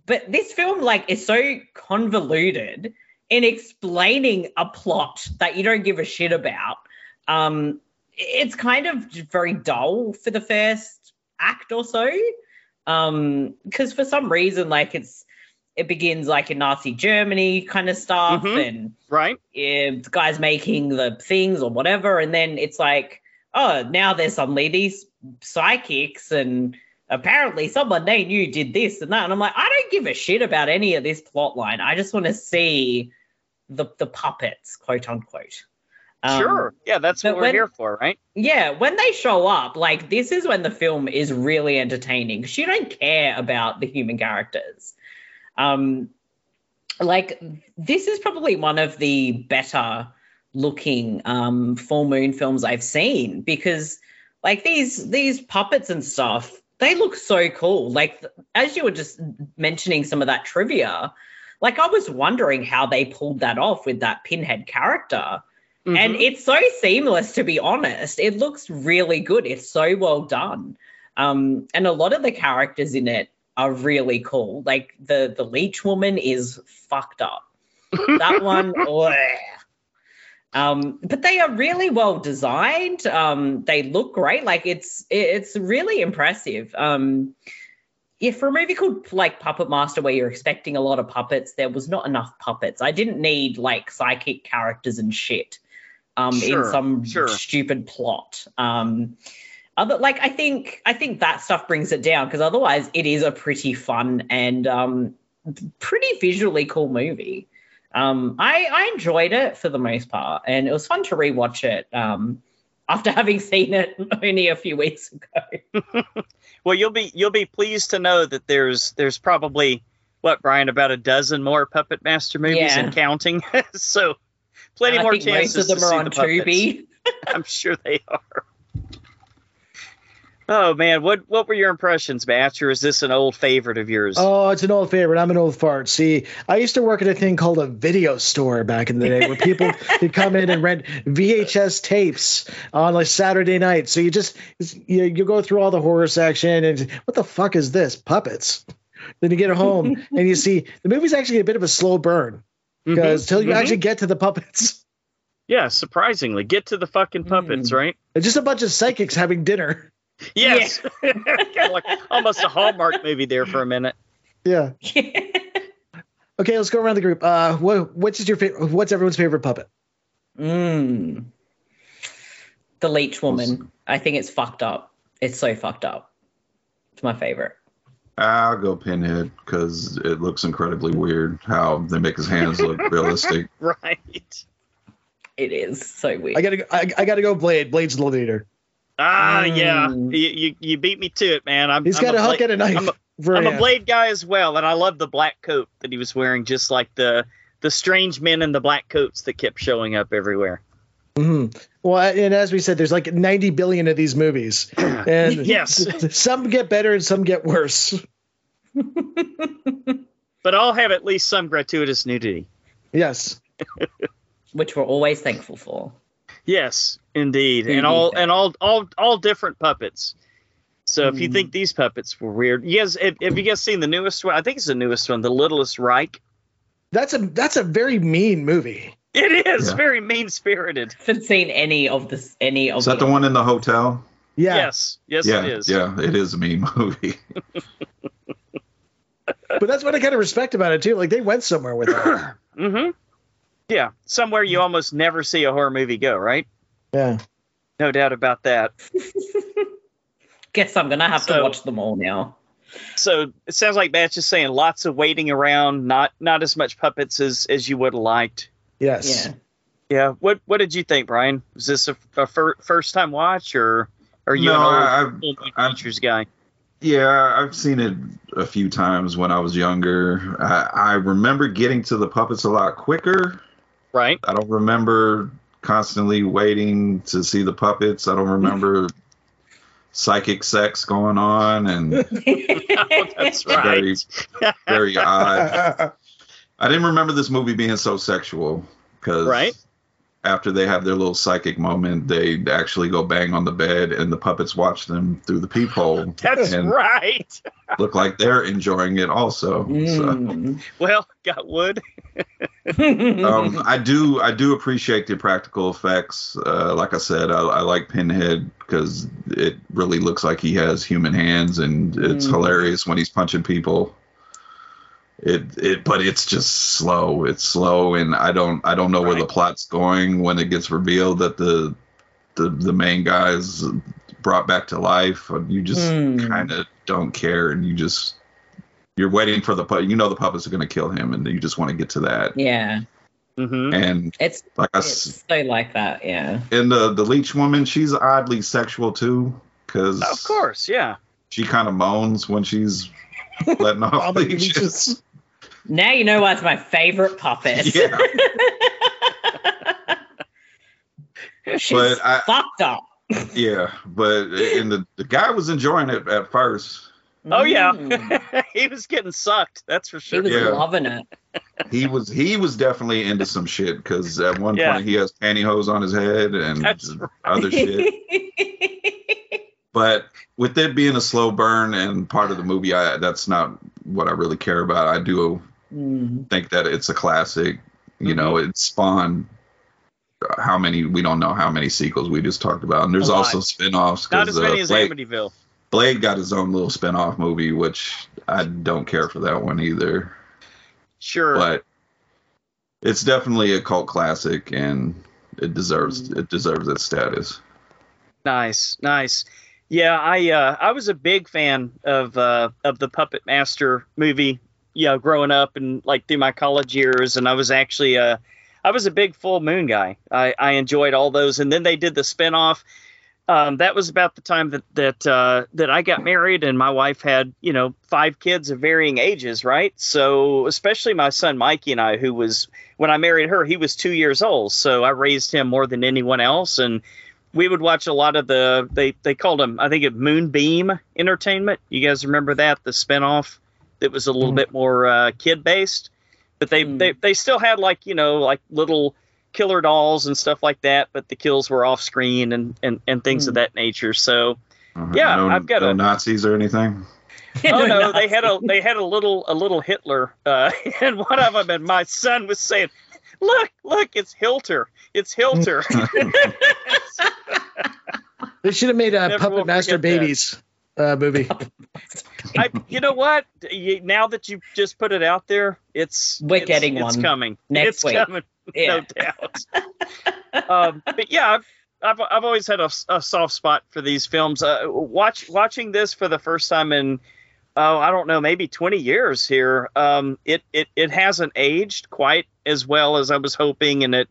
But this film like is so convoluted in explaining a plot that you don't give a shit about. Um, it's kind of very dull for the first act or so um because for some reason like it's it begins like in nazi germany kind of stuff Mhm. and Right? yeah, the guy's making the things or whatever and then it's like oh now there's suddenly these psychics and apparently someone they knew did this and that and i'm like i don't give a shit about any of this plot line i just want to see the the puppets quote unquote Um, sure. Yeah, that's what we're when- here for, right? yeah, when they show up, like this is when the film is really entertaining because you don't care about the human characters. Um, like this is probably one of the better looking um full moon films I've seen because like these these puppets and stuff they look so cool. Like as you were just mentioning some of that trivia, like I was wondering how they pulled that off with that pinhead character. And Mhm. it's so seamless, to be honest. It looks really good. It's so well done. Um, and a lot of the characters in it are really cool. Like the the leech woman is fucked up. That one. Um, but they are really well designed. Um, they look great. Like it's it's really impressive. Um, yeah, for a movie called like Puppet Master, where you're expecting a lot of puppets, there was not enough puppets. I didn't need like psychic characters and shit um, Sure, in some sure. stupid plot. Um, other like I think I think that stuff brings it down because otherwise it is a pretty fun and um, pretty visually cool movie. Um, I I enjoyed it for the most part, and it was fun to rewatch it um, after having seen it only a few weeks ago. Well, you'll be you'll be pleased to know that there's there's probably what Brian about a dozen more Puppet Master movies Yeah. and counting. so plenty more chances most of them to are see on the. Tubi. I'm sure they are. Oh man, what what were your impressions, Batch, or is this an old favorite of yours? Oh, it's an old favorite. I'm an old fart. See, I used to work at a thing called a video store back in the day where people could come in and rent VHS tapes on like Saturday night. So you just you, you go through all the horror section and what the fuck is this? Puppets. Then you get home and you see the movie's actually a bit of a slow burn because till you mhm. actually get to the puppets, yeah, surprisingly, get to the fucking puppets, Mm. right? it's just a bunch of psychics having dinner. Yes, kind of like almost a Hallmark movie there for a minute. Yeah. Okay, let's go around the group. Uh, what what's your favorite? What's everyone's favorite puppet? Mm. The leech woman. I think it's fucked up. It's so fucked up. It's my favorite. I'll go Pinhead because it looks incredibly weird how they make his hands look realistic. Right. It is so weird. I gotta go, I, I gotta go Blade. Blade's the leader. Ah, yeah. Mm. You, you you beat me to it, man. I'm He's I'm got a hook Blade- and a knife. I'm a- for I'm a blade guy as well, and I love the black coat that he was wearing, just like the the strange men in the black coats that kept showing up everywhere. Mhm. Well, and as we said, there's like 90 billion of these movies, and Yes. some get better and some get worse. But all have at least some gratuitous nudity. Yes. Which we're always thankful for. Yes, indeed, and all and all all all different puppets. So if you Mm. think these puppets were weird, you guys have, have you guys seen the newest one? I think it's the newest one, The Littlest Reich. That's a that's a very mean movie. It is Yeah. very mean spirited. haven't seen any of this any of Is that the one in the hotel? Yeah. Yes, yes, yeah, it is. yeah, it is a mean movie. But that's what I kind of respect about it too. Like they went somewhere with it. Mm-hmm. Yeah, somewhere you almost never see a horror movie go, right? Yeah. No doubt about that. Guess I'm gonna have So- to watch them all now. So it sounds like Matt's just saying lots of waiting around, not not as much puppets as as you would have liked. Yes. Yeah. Yeah. What What did you think, Brian? Was this a, a fir- first time watch, or are you No, an old I- full I've- features guy? Yeah, I've seen it a few times when I was younger. I, I remember getting to the puppets a lot quicker. Right. I don't remember constantly waiting to see the puppets. I don't remember psychic sex going on and Oh, that's very very odd. I didn't remember this movie being so sexual because Right. After they have their little psychic moment, they actually go bang on the bed and the puppets watch them through the peephole That's right. look like they're enjoying it also. So. Mm. Well, got wood. um, I do I do appreciate the practical effects. Uh, like I said, I, I like Pinhead because it really looks like he has human hands, and it's Mm. hilarious when he's punching people. It it but it's just slow. It's slow, and I don't I don't know where the plot's going when it gets revealed that the the the main guy is brought back to life. You just Mm. kind of don't care, and you just you're waiting for the pu- you know the puppets are going to kill him, and you just want to get to that. yeah, hmm And it's like I s- it's so like that. Yeah. and the the leech woman, she's oddly sexual too, because Of course, yeah. she kind of moans when she's letting off All the leeches. Leeches. Now you know why it's my favorite puppet. Yeah. She's But I- fucked up. Yeah, but and the the guy was enjoying it at first. Oh yeah, Mm. he was getting sucked. That's for He sure. was Yeah. loving it. He was he was definitely into some shit because at one Yeah. point he has pantyhose on his head and right. other shit. But with it being a slow burn and part of the movie, I that's not what I really care about. I do Mm. think that it's a classic. You know, it spawned how many we don't know how many sequels we just talked about, and there's A also spin-offs. Not as many uh, as Blade, Amityville. Blade got his own little spin-off movie, which I don't care for that one either. Sure. But it's definitely a cult classic, and it deserves it deserves its status. Nice, nice. Yeah, I uh, I was a big fan of uh, of the Puppet Master movie. You know, growing up and like through my college years, and I was actually uh, I was a big Full Moon guy. I, I enjoyed all those, and then they did the spinoff. Um, that was about the time that that uh, that I got married, and my wife had you know five kids of varying ages, right? So especially my son Mikey and I, who was when I married her, he was two years old, so I raised him more than anyone else, and we would watch a lot of the they they called them I think it Moonbeam Entertainment. You guys remember that the spinoff that was a little Mhm. bit more uh, kid based, but they, Mm. they they still had like you know like little killer dolls and stuff like that, but the kills were off screen and and, and things of Mm. that nature. So Uh, Yeah, no, I've got no a- Nazis or anything. oh no, they had a they had a little a little Hitler, uh, and one of them, and my son was saying, "Look, look, it's Hilter, it's Hilter." They should have made a Never Puppet Master babies. that. Babies uh, movie. I, you know what? You, now that you just put it out there, it's We're it's- getting it's one coming next it's week. coming, Yeah. no doubt. um, but yeah, I've, I've I've always had a, a soft spot for these films. Uh, watch watching this for the first time in oh I don't know maybe 20 years here. Um, it it it hasn't aged quite as well as I was hoping, and it.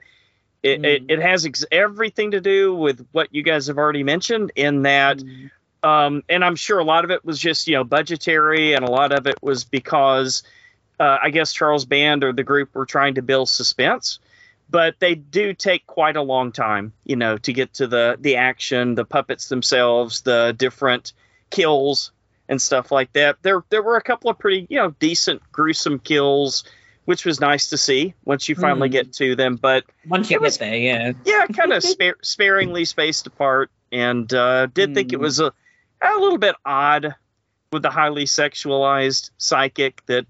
It, it, Mm. it has ex- everything to do with what you guys have already mentioned in that Mm. Um, and I'm sure a lot of it was just you know budgetary, and a lot of it was because uh, I guess Charles Band or the group were trying to build suspense. But they do take quite a long time, you know, to get to the the action, the puppets themselves, the different kills and stuff like that. There there were a couple of pretty you know decent gruesome kills, which was nice to see once you finally Hmm. get to them. But Once you It get there, yeah. yeah, kind of spar- sparingly spaced apart, and uh, did think it Mm. was a a little bit odd with the highly sexualized psychic that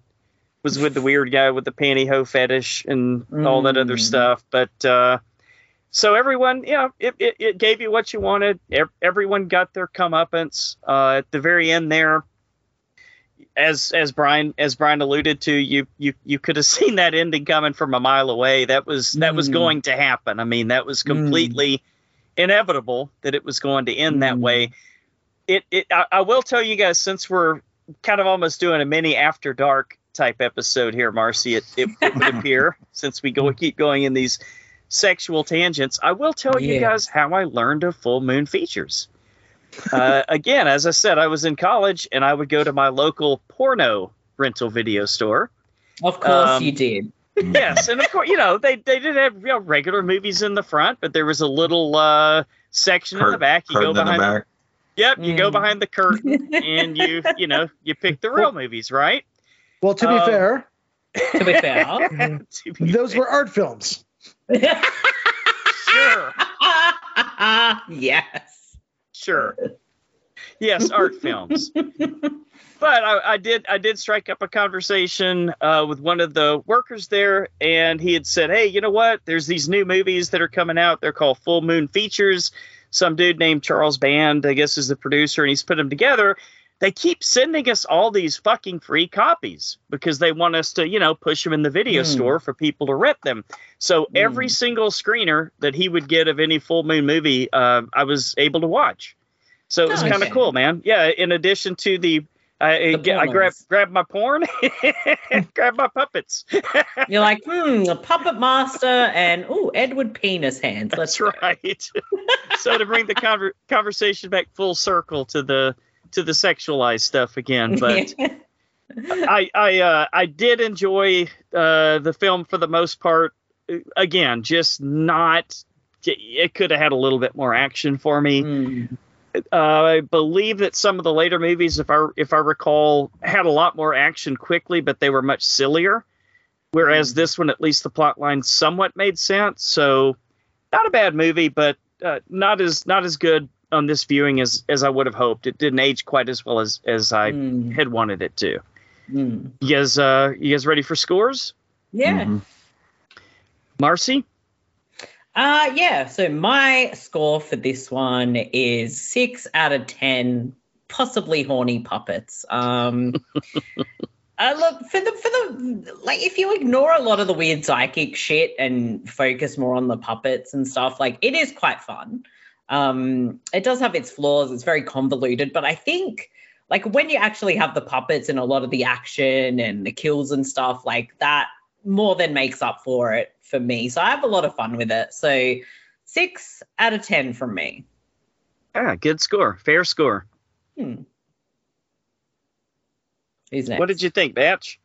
was with the weird guy with the pantyhose fetish and all that other Mm. stuff. But uh, so everyone, yeah, it, it, it gave you what you wanted. Everyone got their comeuppance uh, at the very end there. As as Brian as Brian alluded to, you you you could have seen that ending coming from a mile away. That was that was Mm. going to happen. I mean, that was Mm. completely inevitable that it was going to end that Mm. way. It it I, I will tell you guys since we're kind of almost doing a mini after dark type episode here, Marcey. It it, it would appear since we go keep going in these sexual tangents. I will tell you guys how I learned of full moon features. uh, again, as I said, I was in college and I would go to my local porno rental video store. Of course Um, you did. yes, and of course, you know they they did have you know, regular movies in the front, but there was a little uh, section in the back. You go Curtain in the behind. Back. Yep, you go Mm. behind the curtain and you you know you pick the real movies, right? Well, to be Um, fair, to be fair. To be those fair. were art films. sure, yes. sure. Yes, art films. But I, I did I did strike up a conversation uh, with one of the workers there, and he had said, "Hey, you know what? There's these new movies that are coming out. They're called Full Moon Features. Some dude named Charles Band, I guess, is the producer, and he's put them together. They keep sending us all these fucking free copies because they want us to, you know, push them in the video Hmm. store for people to rent them. So every Hmm. single screener that he would get of any Full Moon movie, uh, I was able to watch. So it was Oh, kind of okay. cool, man. Yeah. In addition to the, I, I grabbed pornos. grabbed my porn, grabbed my puppets. You're like, hmm, a puppet master and oh, Edward penis hands. Let's That's right. so to bring the conver- conversation back full circle to the to the sexualized stuff again, but I I uh, I did enjoy uh, the film for the most part. Again, just not. It could have had a little bit more action for me. Hmm. Uh, I believe that some of the later movies, if I if I recall, had a lot more action quickly, but they were much sillier. Whereas Mm. this one, at least the plot line somewhat made sense. So, not a bad movie, but uh, not as not as good on this viewing as as I would have hoped. It didn't age quite as well as as I Hmm. had wanted it to. Hmm. You guys, uh, you guys ready for scores? Yeah. Mhm. Marcey, Uh yeah, so my score for this one is six out of ten, possibly horny puppets. Um uh, look for the for the like if you ignore a lot of the weird psychic shit and focus more on the puppets and stuff, like it is quite fun. Um it does have its flaws, it's very convoluted, but I think like when you actually have the puppets and a lot of the action and the kills and stuff like that more than makes up for it for me. So I have a lot of fun with it. So six out of ten from me. ah, good score, fair score. Hmm. Who's next? What did you think, Batch?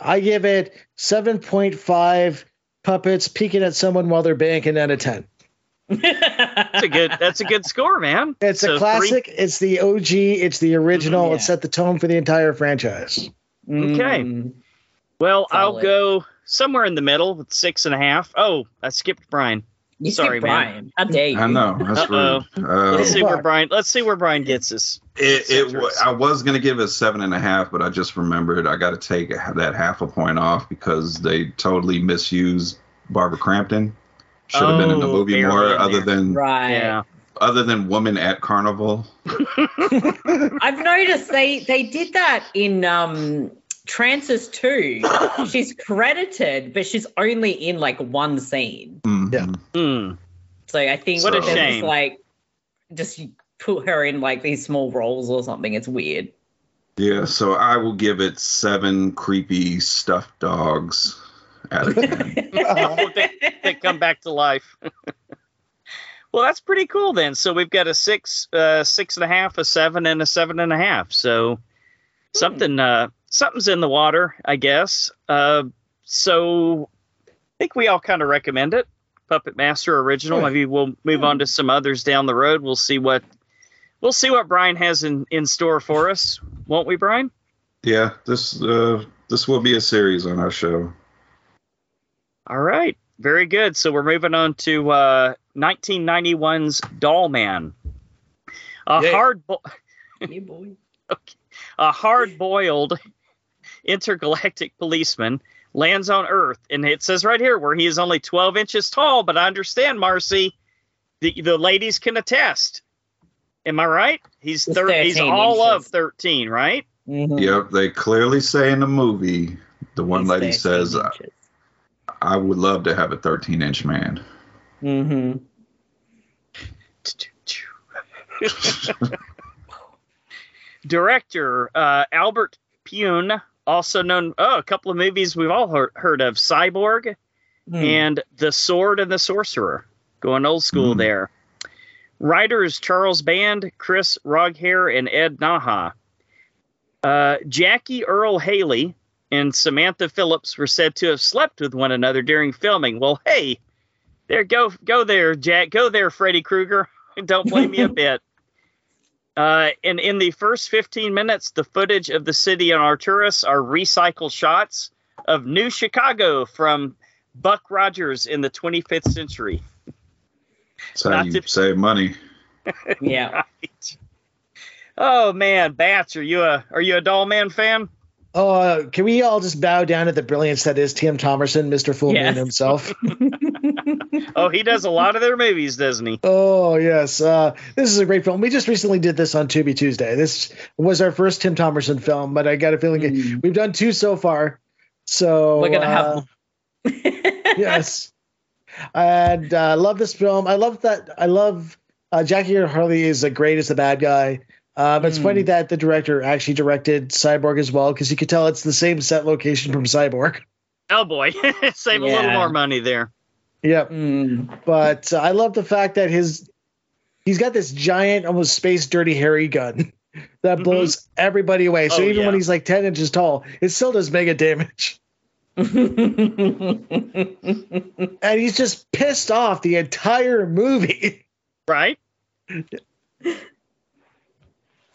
I give it 7.5 puppets peeking at someone while they're banking out of 10. That's a good. That's a good score, man. It's So a three- classic. It's the OG. It's the original. Yeah. It set the tone for the entire franchise. Okay. Mm. Well, I'll go somewhere in the middle with six and a half. Oh, I skipped Brian. You Sorry, Sorry, man. Brian. How dare you? I know that's Uh-oh. rude. Uh, Let's see where. Brian. Let's see where Brian gets us. It, it wa- I was gonna give it seven and a half, but I just remembered I got to take that half a point off because they totally misused Barbara Crampton. Should have been in the Oh, movie more, other there. than Right. Yeah. other than Woman at Carnival. I've noticed they they did that in um Trancers 2. she's credited, but she's only in like one scene. Mhm. Yeah. Hmm. So I think What a they're just, shame. like just put her in like these small roles or something. It's weird. Yeah, so I will give it seven creepy stuffed dogs out of ten. they, they come back to life. well, that's pretty cool then. So we've got a six, uh, six and a half, a seven, and a seven and a half. So something, uh, something's in the water, I guess. Uh, so I think we all kind of recommend it. Puppet Master original. Right. Maybe we'll move on to some others down the road. We'll see what we'll see what Brian has in in store for us, won't we, Brian? yeah, this uh, this will be a series on our show. All right, very good. So we're moving on to uh, 1991's Dollman. A Yay. hard, bo- yeah, boy. a hard-boiled intergalactic policeman lands on Earth, and it says right here where he is only 12 inches tall. But I understand, Marcey, the the ladies can attest. Am I right? He's He's thir- he's 13 all of 13, right? Mhm. Yep, they clearly say in the movie, the one He's lady says, inches. "I would love to have a 13 inch man." Mhm. Director uh, Albert Pyun, also known oh a couple of movies we've all heard, heard of, Cyborg Mm. and The Sword and the Sorcerer, going old school Hmm. there. Writers Charles Band, Chris Roghair, and Ed Naha. Uh, Jackie Earle Haley and Samantha Phillips were said to have slept with one another during filming. Well, hey, there go go there, Jack. Go there, Freddy Krueger. Don't blame me a bit. Uh, and in the first 15 minutes, the footage of the city and Arturos are recycled shots of New Chicago from Buck Rogers in the 25th century. That's how Not you to- save money. Yeah. Right. Oh man, Batch, are you a are you a Dollman fan? Oh, uh, can we all just bow down at the brilliance that is Tim Thomerson, Mr. Full Yes. Moon himself? Oh, he does a lot of their movies, doesn't he? oh, yes. Uh, this is a great film. We just recently did this on Tubi Tuesday. This was our first Tim Thomerson film, but I got a feeling Mm. we've done two so far. So We're gonna have uh, more. yes. And uh, I love this film. I love that. I love uh, Jackie Earle Haley is the great as the bad guy. Um, it's Mm. funny that the director actually directed Cyborg as well because you could tell it's the same set location from Cyborg. Oh boy, save a little more money there. Yep. Mm. But uh, I love the fact that his he's got this giant, almost space dirty Harry gun that Mhm. blows everybody away. So Oh, even when he's like ten inches tall, it still does mega damage. And he's just pissed off the entire movie. Right?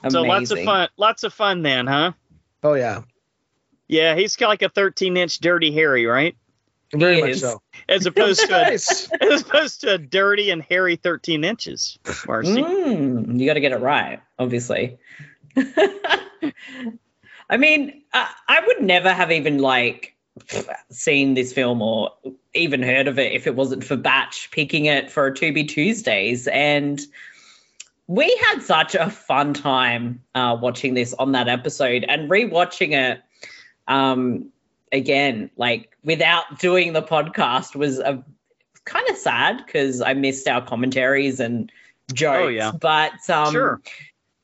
So lots of fun, lots of fun then, huh? Oh yeah, Yeah, he's got like a 13 inch dirty Harry, right? very much is. so. As opposed to a, as opposed to a dirty and hairy 13 inches. Mm, you got to get it right, obviously. I mean, I, I would never have even like seen this film or even heard of it if it wasn't for Batch picking it for Tubi Tuesdays. And we had such a fun time uh, watching this on that episode and rewatching it um, again, like without doing the podcast was a kind of sad because I missed our commentaries and jokes. Oh, yeah. But um, Sure.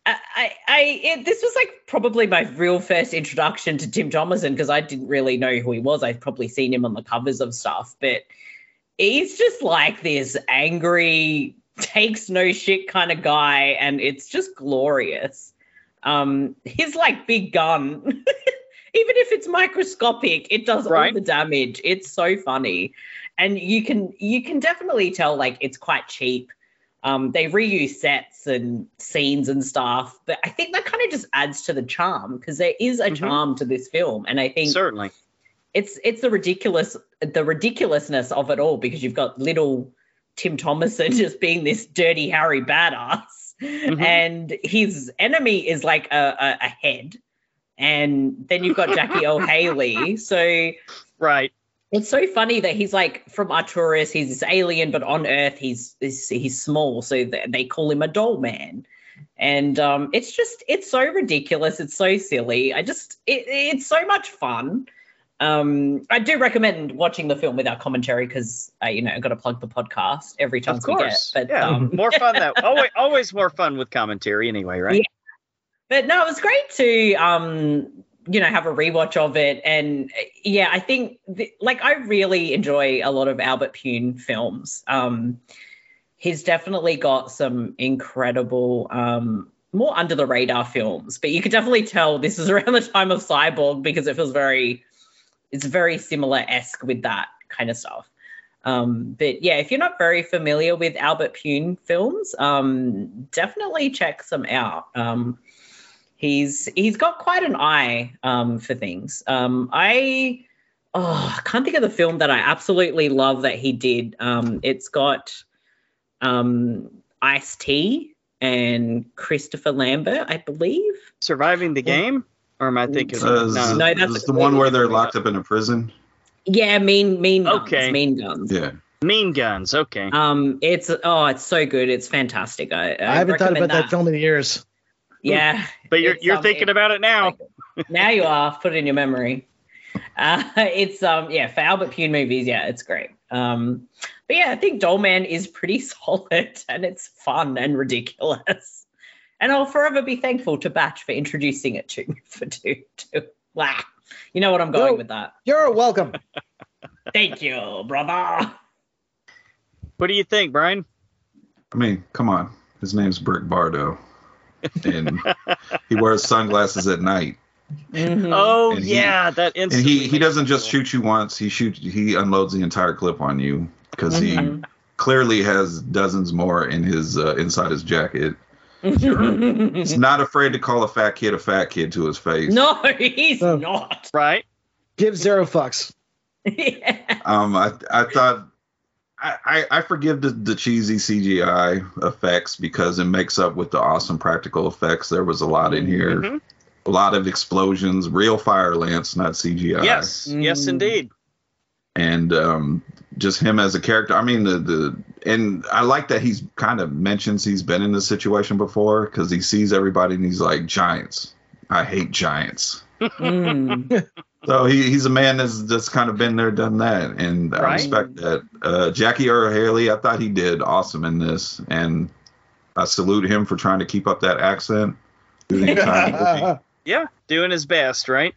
I, I, I it, this was like probably my real first introduction to Tim Thomerson because I didn't really know who he was. I'd probably seen him on the covers of stuff, but he's just like this angry, takes no shit kind of guy, and it's just glorious. Um, his like big gun, even if it's microscopic, it does Right. all the damage. It's so funny, and you can you can definitely tell like it's quite cheap. Um, they reuse sets and scenes and stuff, but I think that kind of just adds to the charm because there is a Mhm. charm to this film, and I think Certainly. it's it's the ridiculous the ridiculousness of it all because you've got little Tim Thomerson just being this dirty Harry badass, Mhm. and his enemy is like a, a, a head, and then you've got Jackie O'Haley. So Right. it's so funny that he's like from Arturos, he's this alien, but on Earth he's he's, he's small, so they call him a doll man. And um, it's just it's so ridiculous, it's so silly. I just it, it's so much fun. Um, I do recommend watching the film without commentary because uh, you know I got to plug the podcast every chance we get. But yeah. um, more fun that always always more fun with commentary anyway, right? but no, it was great to um, you know have a rewatch of it, and yeah, I think th- like I really enjoy a lot of Albert Pyun films. Um, he's definitely got some incredible, um, more under the radar films, but you could definitely tell this is around the time of Cyborg because it feels very, it's very similar esque with that kind of stuff. Um, but yeah, if you're not very familiar with Albert Pyun films, um, definitely check some out. Um, he's he's got quite an eye um, for things. Um, I oh, can't think of the film that I absolutely love that he did. Um, it's got um, Ice T and Christopher Lambert, I believe. Surviving the game? Or am I thinking Uh, no. No, that's the one where they're locked up in a prison. Yeah, Mean Mean Guns. Okay. Mean Guns. Yeah. Mean Guns, okay. Um, it's oh, it's so good. It's fantastic. I, I haven't thought about that. film in years. Yeah, but you're you're um, thinking it- about it now. now you are. Put it in your memory. Uh, it's um yeah for Albert Pyun movies. Yeah, it's great. Um, but yeah, I think Dollman is pretty solid and it's fun and ridiculous. And I'll forever be thankful to Batch for introducing it to me for two. two. Wow. You know what I'm going No. with that. You're welcome. Thank you, brother. What do you think, Brian? I mean, come on. His name's Brick Bardo, and he wears sunglasses at night. Mhm. Oh he- yeah, that And he he doesn't just feel- shoot you once. He shoots. He unloads the entire clip on you because he Mhm. clearly has dozens more in his uh, inside his jacket. He's not afraid to call a fat kid a fat kid to his face. no, he's Oh. not. right. Give zero fucks. yeah. Um, I I thought I, I, I forgive the, the cheesy CGI effects because it makes up with the awesome practical effects. There was a lot in here, Mhm. a lot of explosions, real fire lance, not CGI. Yes, yes, Mm. indeed. and um, just him as a character. I mean, the the and I like that he's kind of mentions he's been in this situation before because he sees everybody and he's like giants. I hate giants. Mm. So he, he's a man that's that's kind of been there, done that, and I respect that. Uh, Jackie Earle Haley, I thought he did awesome in this, and I salute him for trying to keep up that accent through the entire movie. Yeah, doing his best, right?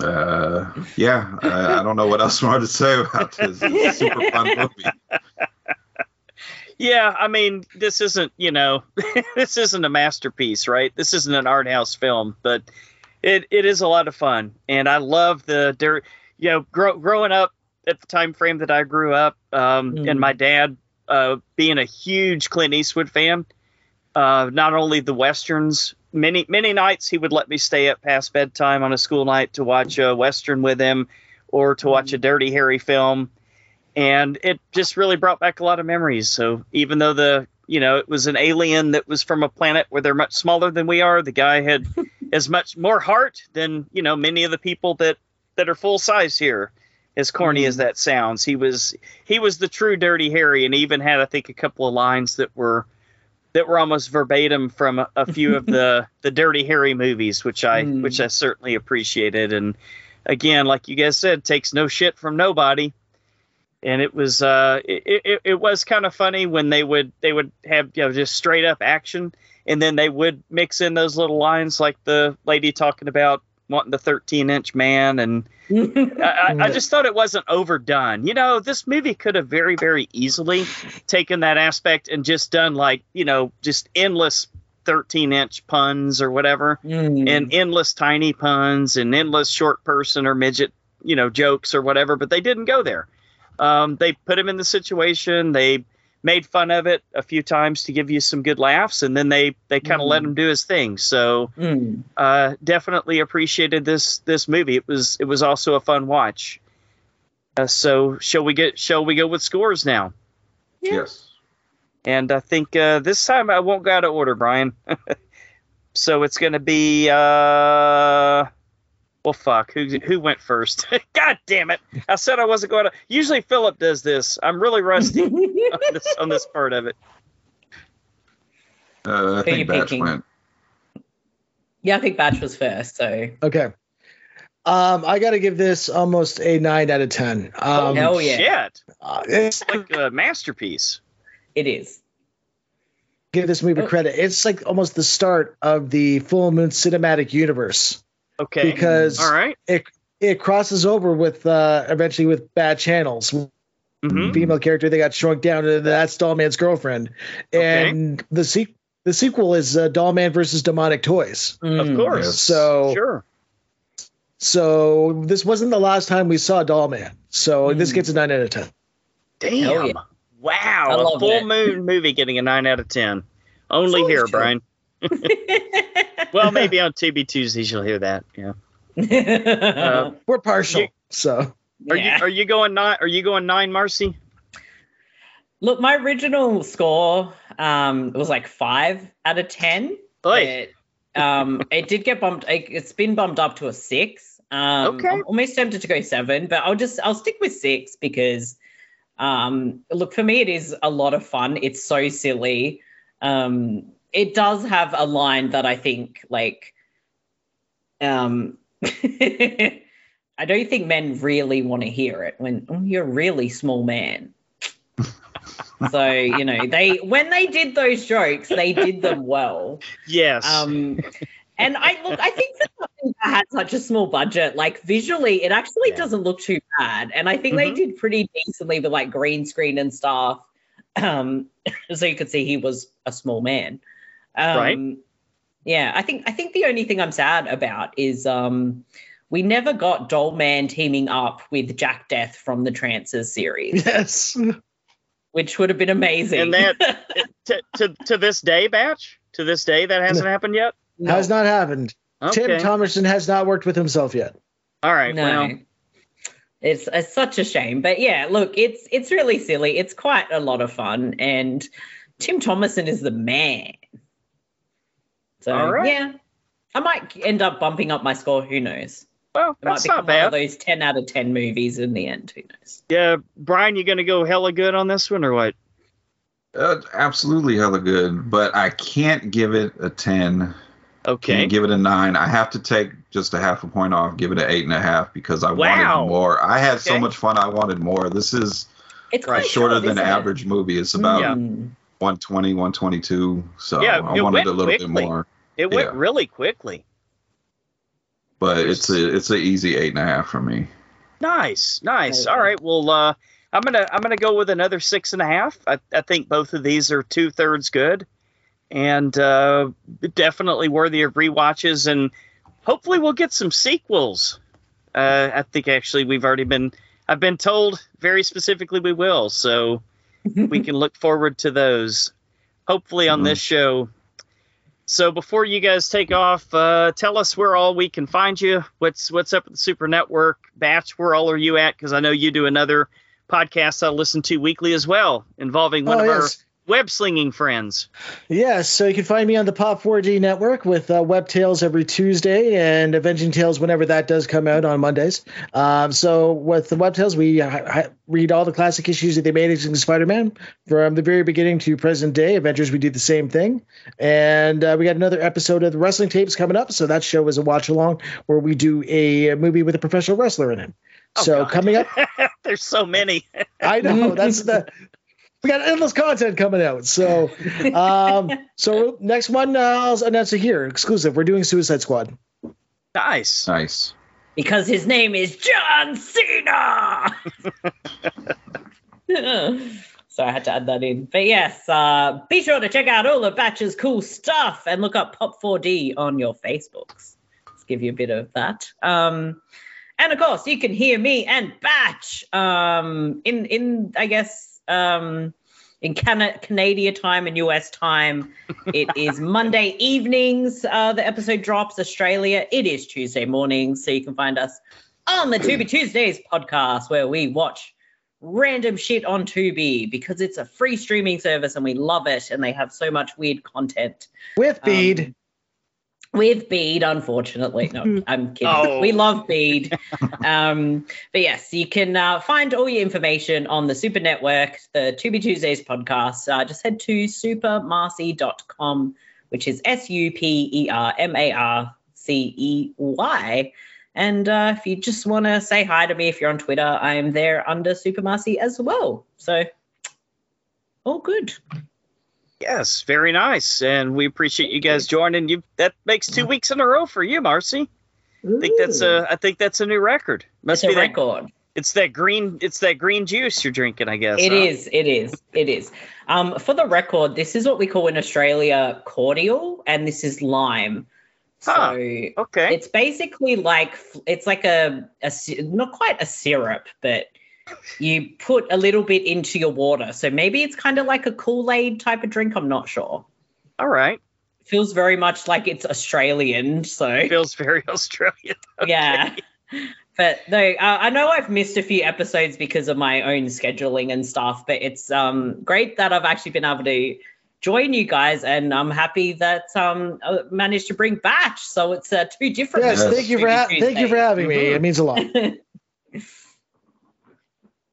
Uh, yeah, I, I don't know what else more to say about this. It's a super fun movie. Yeah, I mean, this isn't, you know, this isn't a masterpiece, right? This isn't an art house film, but it, it is a lot of fun, and I love the there. You know, grow, growing up at the time frame that I grew up, um, Mm. and my dad uh, being a huge Clint Eastwood fan. Uh, not only the westerns, many many nights he would let me stay up past bedtime on a school night to watch a western with him, or to watch a mm. Dirty Harry film and it just really brought back a lot of memories. So even though the you know it was an alien that was from a planet where they're much smaller than we are, the guy had as much more heart than you know many of the people that that are full size here. As corny as mm. that sounds, he was he was the true Dirty Harry, and even had I think a couple of lines that were that were almost verbatim from a, few of the the Dirty Harry movies, which I Mm. which I certainly appreciated. And again, like you guys said, takes no shit from nobody and it was uh it, it, it was kind of funny when they would they would have you know just straight up action and then they would mix in those little lines like the lady talking about wanting the 13 inch man and I, I- just thought it wasn't overdone you know this movie could have very very easily taken that aspect and just done like you know just endless 13 inch puns or whatever Mm. and endless tiny puns and endless short person or midget, you know, jokes or whatever. But they didn't go there. Um, they put him in the situation. They made fun of it a few times to give you some good laughs, and then they they kind of let Mhm. him do his thing. So Mm. uh, definitely appreciated this this movie. It was it was also a fun watch. Uh, so shall we get shall we go with scores now? Yeah. Yes. And I think uh, this time I won't go out of order, Brian. so it's going to be, uh, well, fuck. Who who went first? God damn it! I said I wasn't going to. Usually Philip does this. I'm really rusty on, this, on this part of it. Uh, I Who you think Batch picking? went. yeah, I think Batch was first, so Okay. Um, I got to give this almost a nine out of ten. Um, hell yeah. Shit! uh, it's It's like a masterpiece. it is. give this movie Oh. credit. It's like almost the start of the full moon cinematic universe. Okay. Because- all right. It it crosses over with uh, eventually with Bad Channels, Mhm. female character. They got shrunk down and that's Dollman's girlfriend, Okay. and the se- the sequel is uh, Dollman versus Demonic Toys. Of Mm. course. Yes. So Sure. so this wasn't the last time we saw Dollman. So this Mm. gets a nine out of ten. Damn. Hell yeah. Wow. I A full it. moon movie getting a nine out of ten. Only here, true. Brian. Well, maybe on Tubi Tuesdays you'll hear that. Yeah. Uh, We're partial. You- so Are Yeah. you are you going nine? Are you going nine, Marcey? Look, my original score um was like five out of ten. But, um, it did get bumped. It, it's been bumped up to a six. Um, Okay. I'm almost tempted to go seven, but I'll just I'll stick with six because, um, look for me it is a lot of fun. It's so silly. Um, it does have a line that I think like, um, I don't think men really want to hear it when oh, you're a really small man. so you know they when they did those jokes, they did them well. Yes. Um, and I look, I think that had such a small budget, like visually, it actually Yeah. doesn't look too bad. And I think they Mhm. did pretty decently with like green screen and stuff. um, so you could see he was a small man. Um, Right. Yeah, I think I think the only thing I'm sad about is um, we never got Dollman teaming up with Jack Deth from the Trancers series, Yes. which would have been amazing. And that to, to to this day, batch to this day that hasn't happened yet. No. Has not happened. Okay. Tim Thomerson has not worked with himself yet. All right. no. Well, It's, it's such a shame, but yeah, look, it's it's really silly. It's quite a lot of fun, and Tim Thomerson is the man. So All right. yeah, I might end up bumping up my score. Who knows? well, It might that's become not one of bad. those ten out of ten movies in the end. Who knows? Yeah, Brian, you gonna go hella good on this one or what? Uh, absolutely hella good, but I can't give it a 10. Okay. Can't give it a 9. I have to take just a half a point off, give it an 8.5 because I Wow. wanted more. I had so much fun, I wanted more. This is It's Right, shorter short, than isn't it? average movie. It's about Yeah. Mm. 120, 122. So Yeah, I wanted a little quickly. bit more. It went Yeah. really quickly. But it's a it's an easy eight and a half for me. Nice, nice. All right. Well, uh, I'm gonna I'm gonna go with another six and a half. I, I think both of these are two thirds good, and uh, definitely worthy of rewatches. And hopefully, we'll get some sequels. Uh, I think actually we've already been I've been told very specifically we will, so we can look forward to those. Hopefully on Mhm. this show. So before you guys take off, uh, tell us where all we can find you. What's what's up with the Super Network? Batch, where all are you at? Because I know you do another podcast I listen to weekly as well, involving one oh, of yes. Web slinging friends. Yes, so you can find me on the Pop 4D network with uh, Web Tales every Tuesday and Avenging Tales whenever that does come out on Mondays. Um, so with the Web Tales, we uh, read all the classic issues of the Amazing Spider-Man from the very beginning to present day. Avengers, we do the same thing, and uh, we got another episode of the Wrestling Tapes coming up. So that show is a watch along where we do a movie with a professional wrestler in it. Oh, so God. coming up, There's so many. I know that's the we got endless content coming out. So, um, so next one uh, I'll announce it here, exclusive. We're doing Suicide Squad. nice. Nice. because his name is John Cena. so I had to add that in. But yes, uh, be sure to check out all of Batch's cool stuff and look up Pop4D on your Facebooks. Let's give you a bit of that. Um, and of course, you can hear me and Batch um, in in I guess um, in Cana- Canada time and US time. It is Monday evenings. Uh, the episode drops. Australia. It is Tuesday morning. So you can find us on the Tubi Tuesdays podcast where we watch random shit on Tubi because it's a free streaming service and we love it. And they have so much weird content. With Bead. Um, with Bead, unfortunately. No, I'm kidding. Oh. We love Bead. um, but yes, you can uh, find all your information on the Super Network, the Tubi Tuesdays podcast. Uh, just head to supermarcey.com, which is S U P E R M A R C E Y. And uh, if you just want to say hi to me, if you're on Twitter, I am there under Super Marcey as well. So, all good. Yes, very nice, and we appreciate you guys joining. You that makes two weeks in a row for you, Marcey. I think that's a I think that's a new record. Must It's be a that record. It's that green. It's that green juice you're drinking, I guess. It huh? is. It is. It is. Um, for the record, this is what we call in Australia cordial, and this is lime. Huh. So Okay. it's basically like it's like a, a not quite a syrup, but you put a little bit into your water. So maybe it's kind of like a Kool Aid type of drink. I'm not sure. All right. Feels very much like it's Australian. So Feels very Australian. Okay. yeah. But no, uh, I know I've missed a few episodes because of my own scheduling and stuff, but it's um great that I've actually been able to join you guys, and I'm happy that um I managed to bring Batch. So it's uh, two different. Yes, Yes. thank you for ha- thank you for having me. It means a lot.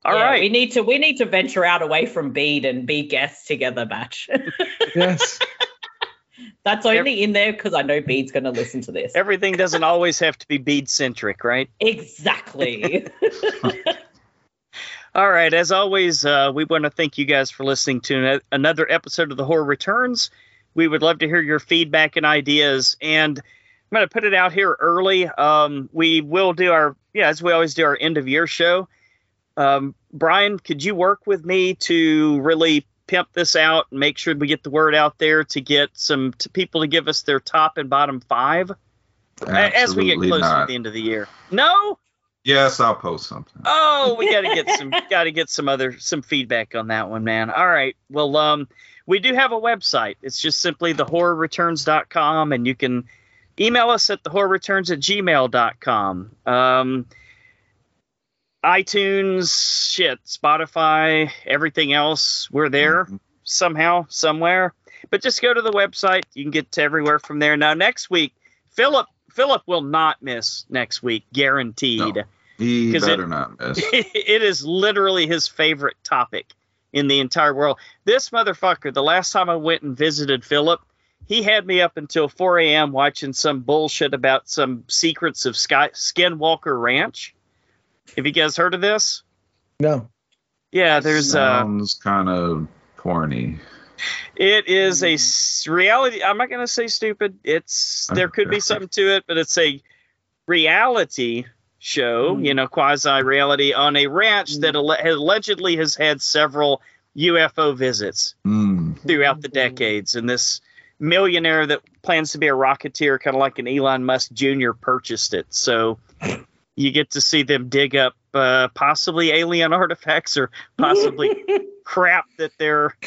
All Yeah, right. we need to we need to venture out away from Bead and be guests together, Batch. Yes. That's only in there because I know Bead's going to listen to this. Everything doesn't always have to be bead centric, right? Exactly. All right. As always, uh, we want to thank you guys for listening to another episode of The Horror Returns. We would love to hear your feedback and ideas. And I'm going to put it out here early. Um, we will do our, yeah, as we always do, our end of year show. Um, Brian, could you work with me to really pimp this out and make sure we get the word out there to get some to people to give us their top and bottom five a- as we get Absolutely closer to the end of the year. No. Yes, I'll post something. Oh, we got to get some got to get some other some feedback on that one, man. All right. Well, um we do have a website. It's just simply thehorrorreturns.com and you can email us at thehorrorreturns at gmail.com. Um iTunes, shit, Spotify, everything else, we're there Mhm. somehow, somewhere. But just go to the website. You can get to everywhere from there. Now next week, Philip Philip will not miss next week, guaranteed. No. He 'Cause it- better not miss. it is literally his favorite topic in the entire world. This motherfucker, the last time I went and visited Philip, he had me up until 4 a.m. watching some bullshit about some secrets of Sky, Skinwalker Ranch. Have you guys heard of this? No. Yeah, there's uh, Sounds kind of porny. It is a reality. I'm not gonna say stupid. It's there could be something to it, but it's a reality show, you know, quasi reality on a ranch that alle- allegedly has had several UFO visits Mm. throughout the decades. And this millionaire that plans to be a rocketeer, kind of like an Elon Musk Jr., purchased it. So you get to see them dig up uh, possibly alien artifacts or possibly crap that their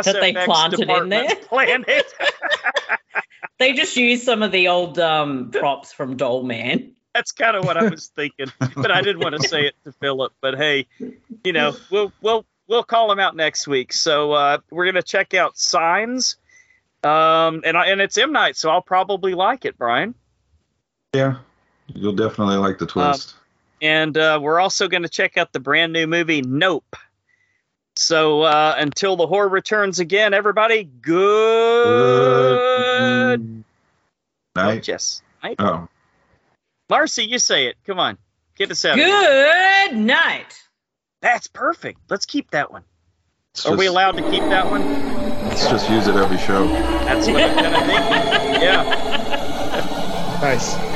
That they planted in there? planted. They just used some of the old um, props from Dollman. That's kind of what I was thinking, but I didn't want to say it to Philip. But hey, you know, we'll we'll we'll call him out next week. So uh, we're gonna check out Signs, um, and I, and it's M Night, so I'll probably like it, Brian. Yeah, you'll definitely like the twist. And uh, we're also gonna check out the brand new movie Nope. So uh, until the horror returns again, everybody, good. Night. Yes. Night. Oh, Marcey, you say it. Come on, get us out. Good night. That's perfect. Let's keep that one. it's Are we allowed to keep that one? Let's just use it every show. That's what I'm kind of thinking. Yeah. Nice.